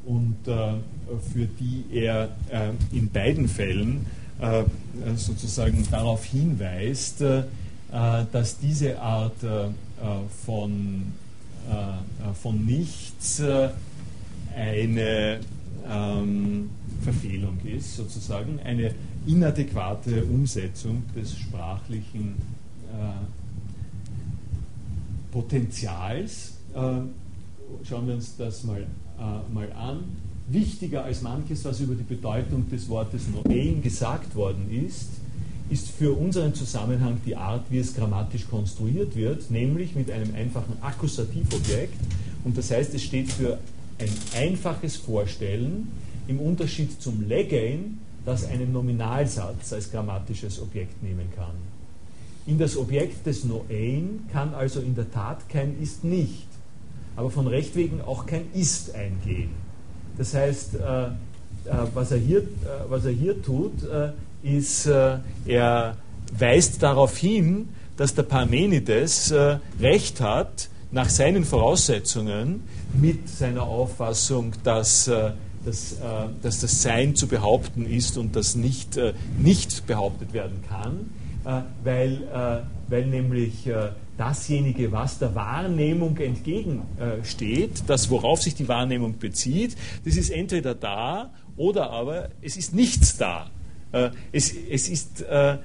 und äh, für die er äh, in beiden Fällen äh, sozusagen darauf hinweist, äh, dass diese Art äh, von, äh, von Nichts eine ähm, Verfehlung ist, sozusagen eine inadäquate Umsetzung des sprachlichen Potenzials. schauen wir uns das mal äh, mal an. Wichtiger als manches, was über die Bedeutung des Wortes Noein gesagt worden ist, ist für unseren Zusammenhang die Art, wie es grammatisch konstruiert wird, nämlich mit einem einfachen Akkusativobjekt. Und das heißt, es steht für ein einfaches Vorstellen im Unterschied zum Legain, das einen Nominalsatz als grammatisches Objekt nehmen kann. In das Objekt des Noein kann also in der Tat kein ist nicht aber von Recht wegen auch kein Ist eingehen. Das heißt, äh, äh, was, er hier, äh, was er hier tut, ist, er weist darauf hin, dass der Parmenides Recht hat, nach seinen Voraussetzungen, mit seiner Auffassung, dass dass, dass das Sein zu behaupten ist und das nicht, nicht behauptet werden kann, weil, weil nämlich dasjenige, was der Wahrnehmung entgegensteht, das, worauf sich die Wahrnehmung bezieht, das ist entweder da oder aber es ist nichts da. Äh, es, es ist, äh,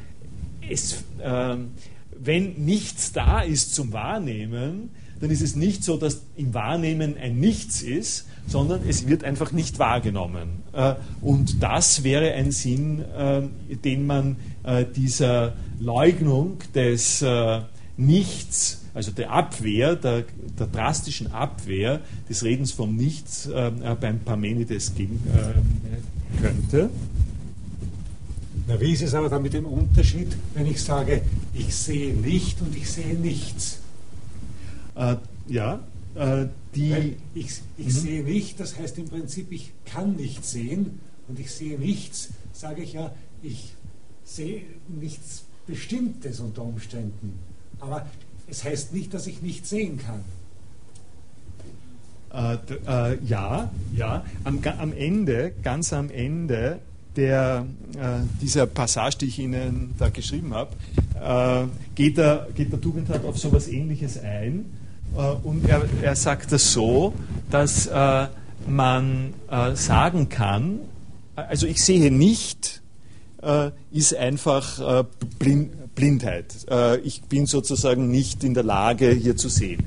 es, ähm, wenn nichts da ist zum Wahrnehmen, dann ist es nicht so, dass im Wahrnehmen ein Nichts ist, sondern es wird einfach nicht wahrgenommen. Äh, und das wäre ein Sinn, den man dieser Leugnung des Nichts, also der Abwehr, der, der drastischen Abwehr des Redens vom Nichts beim Parmenides geben könnte. Na, wie ist es aber dann mit dem Unterschied, wenn ich sage, ich sehe Licht und ich sehe nichts? Äh, ja, äh, die. Ich, ich mhm. sehe nicht, das heißt im Prinzip, ich kann nicht sehen und ich sehe nichts, sage ich ja, ich sehe nichts Bestimmtes unter Umständen. Aber es heißt nicht, dass ich nicht sehen kann. Äh, äh, ja, ja. Am, am, Ende, ganz am Ende der, äh, dieser Passage, die ich Ihnen da geschrieben habe, äh, geht, der, geht der Tugendhat auf so etwas Ähnliches ein. Äh, und er, er sagt das so, dass äh, man sagen kann, also ich sehe nicht, ist einfach Blind, Blindheit. ich bin sozusagen nicht in der Lage, hier zu sehen.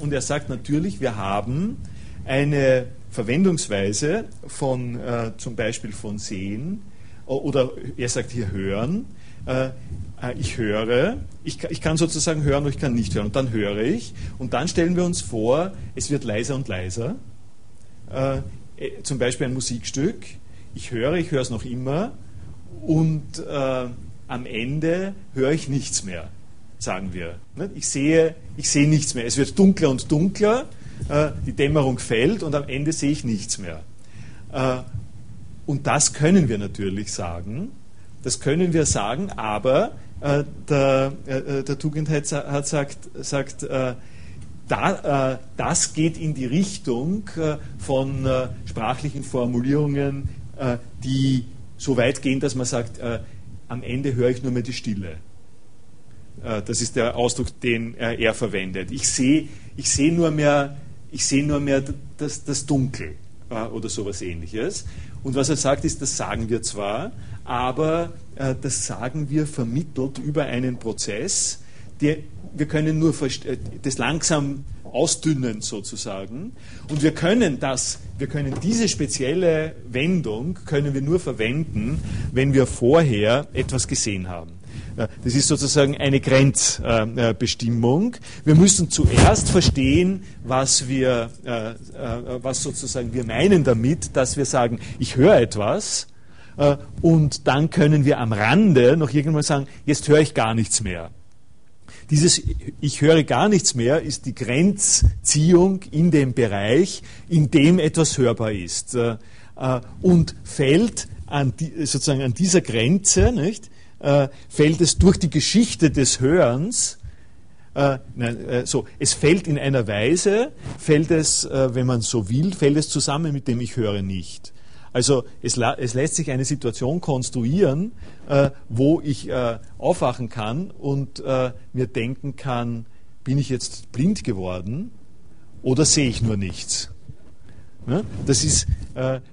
Und er sagt natürlich, wir haben eine Verwendungsweise von äh, zum Beispiel von Sehen oder er sagt hier Hören. Äh, äh, ich höre, ich, kann sozusagen hören oder ich kann nicht hören und dann höre ich und dann stellen wir uns vor, es wird leiser und leiser. Äh, äh zum Beispiel ein Musikstück. Ich höre, ich höre es noch immer und äh, am Ende höre ich nichts mehr, sagen wir. Ich sehe, ich sehe nichts mehr. Es wird dunkler und dunkler äh, die Dämmerung fällt und am Ende sehe ich nichts mehr. Äh, und das können wir natürlich sagen. Das können wir sagen, aber äh, der, der Tugendheit hat sagt, sagt da, das geht in die Richtung von sprachlichen Formulierungen, die so weit gehen, dass man sagt, am Ende höre ich nur mehr die Stille. Das ist der Ausdruck, den er verwendet. Ich sehe ich seh nur mehr ich sehe nur mehr das, das Dunkel äh, oder sowas ähnliches. Und was er sagt, ist, das sagen wir zwar, aber äh, das sagen wir vermittelt über einen Prozess, der, wir können nur äh, das langsam ausdünnen sozusagen. Und wir können das, wir können diese spezielle Wendung können wir nur verwenden, wenn wir vorher etwas gesehen haben. Das ist sozusagen eine Grenzbestimmung. Wir müssen zuerst verstehen, was wir, äh, äh, was sozusagen wir meinen damit, dass wir sagen, ich höre etwas. Äh, und dann können wir am Rande noch irgendwann sagen, jetzt höre ich gar nichts mehr. Dieses Ich höre gar nichts mehr ist die Grenzziehung in dem Bereich, in dem etwas hörbar ist. Und fällt an die, sozusagen an dieser Grenze, nicht, äh, fällt es durch die Geschichte des Hörens, äh, nein, äh, so, es fällt in einer Weise, fällt es, äh, wenn man so will, fällt es zusammen mit dem Ich höre nicht. Also es, es lässt sich eine Situation konstruieren, äh, wo ich äh, aufwachen kann und mir denken kann, bin ich jetzt blind geworden oder sehe ich nur nichts? Ja? Das ist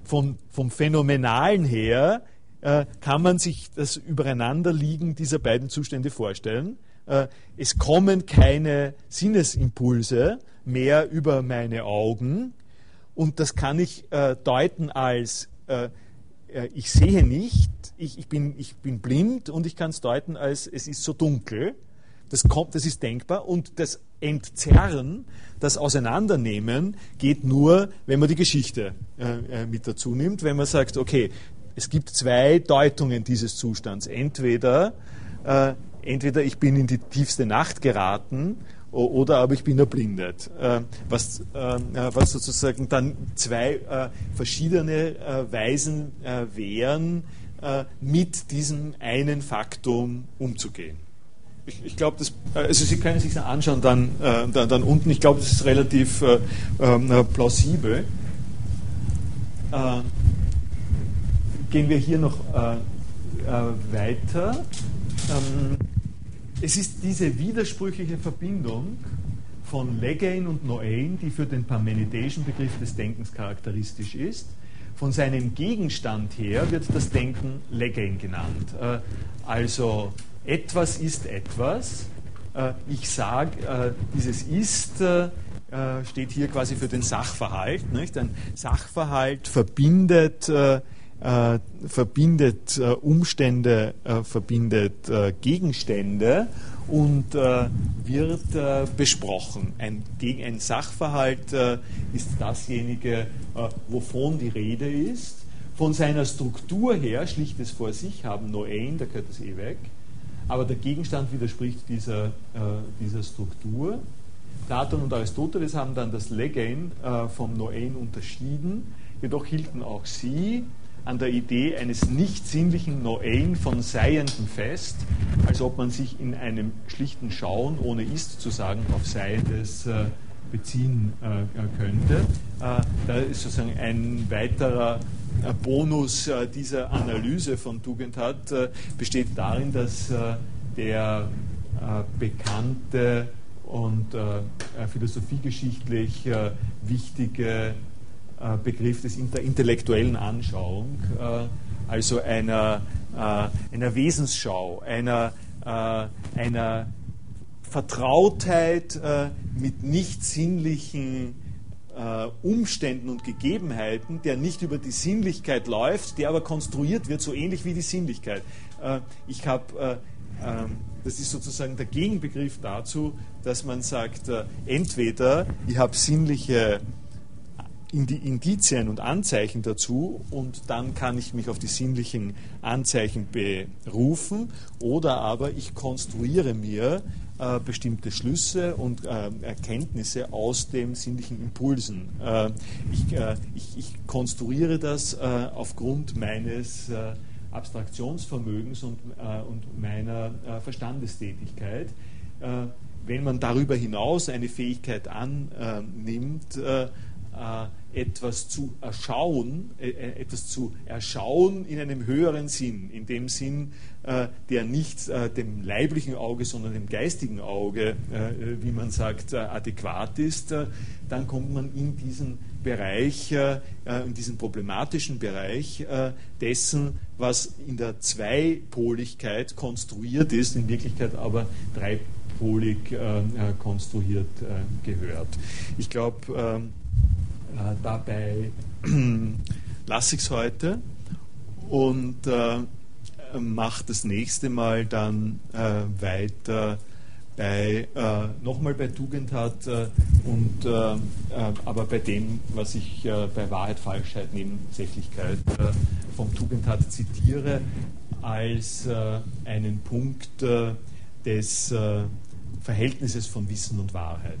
von, vom Phänomenalen her äh, kann man sich das Übereinanderliegen dieser beiden Zustände vorstellen. Äh, es kommen keine Sinnesimpulse mehr über meine Augen und das kann ich äh, deuten als ich sehe nicht, ich, ich, bin, ich bin blind und ich kann es deuten als es ist so dunkel. Das, kommt, das ist denkbar und das Entzerren, das Auseinandernehmen geht nur, wenn man die Geschichte äh, mit dazu nimmt, wenn man sagt, okay, es gibt zwei Deutungen dieses Zustands. Entweder, äh, entweder ich bin in die tiefste Nacht geraten oder aber ich bin erblindet. Äh, was, äh, was sozusagen dann zwei äh, verschiedene äh, Weisen äh, wären, mit diesem einen Faktum umzugehen. Ich, ich glaube, also Sie können sich das anschauen dann, dann, dann, unten. Ich glaube, das ist relativ ähm, plausibel. äh, gehen wir hier noch äh, äh, weiter. Ähm, es ist diese widersprüchliche Verbindung von Legain und Noain, die für den parmenideischen Begriff des Denkens charakteristisch ist. Von seinem Gegenstand her wird das Denken Legain genannt. Äh, also etwas ist etwas. Äh, ich sage, äh, dieses ist steht hier quasi für den Sachverhalt. Ein Sachverhalt verbindet verbindet Umstände, verbindet Gegenstände und äh, wird äh, besprochen. Ein, ein Sachverhalt ist dasjenige, wovon die Rede ist. Von seiner Struktur her, schlichtes vor sich haben, Noain, da gehört das eh weg, aber der Gegenstand widerspricht dieser, dieser Struktur. Platon und Aristoteles haben dann das Legain vom Noain unterschieden, jedoch hielten auch sie an der Idee eines nicht sinnlichen Noein von Seienden fest, als ob man sich in einem schlichten Schauen, ohne ist zu sagen, auf Seiendes äh, beziehen äh, könnte. Äh, da ist sozusagen ein weiterer äh, Bonus äh, dieser Analyse von Tugendhat äh, besteht darin, dass der bekannte und philosophiegeschichtlich wichtige äh, Begriff des der intellektuellen Anschauung, äh, also einer, äh, einer Wesensschau, einer, einer Vertrautheit mit nicht sinnlichen Umständen und Gegebenheiten, der nicht über die Sinnlichkeit läuft, der aber konstruiert wird, so ähnlich wie die Sinnlichkeit. ich habe ähm, das ist sozusagen der Gegenbegriff dazu, dass man sagt, entweder ich habe sinnliche Indizien und Anzeichen dazu und dann kann ich mich auf die sinnlichen Anzeichen berufen oder aber ich konstruiere mir äh, bestimmte Schlüsse und äh, Erkenntnisse aus den sinnlichen Impulsen. Äh, ich, äh, ich, ich, konstruiere das äh, aufgrund meines äh, Abstraktionsvermögens und, und meiner Verstandestätigkeit. wenn man darüber hinaus eine Fähigkeit annimmt, etwas zu erschauen, äh, äh, etwas zu erschauen in einem höheren Sinn, in dem Sinn, der nicht dem leiblichen Auge, sondern dem geistigen Auge, wie man sagt, adäquat ist, dann kommt man in diesen Bereich, in diesen problematischen Bereich dessen, was in der Zweipoligkeit konstruiert ist, in Wirklichkeit aber dreipolig konstruiert gehört. Ich glaube, ähm, äh, dabei lasse ich es heute und äh, mache das nächste Mal dann äh, weiter bei äh, nochmal bei Tugendhat äh, und äh, äh, aber bei dem, was ich äh, bei Wahrheit, Falschheit, Nebensächlichkeit äh, vom Tugendhat zitiere, als einen Punkt des Verhältnisses von Wissen und Wahrheit.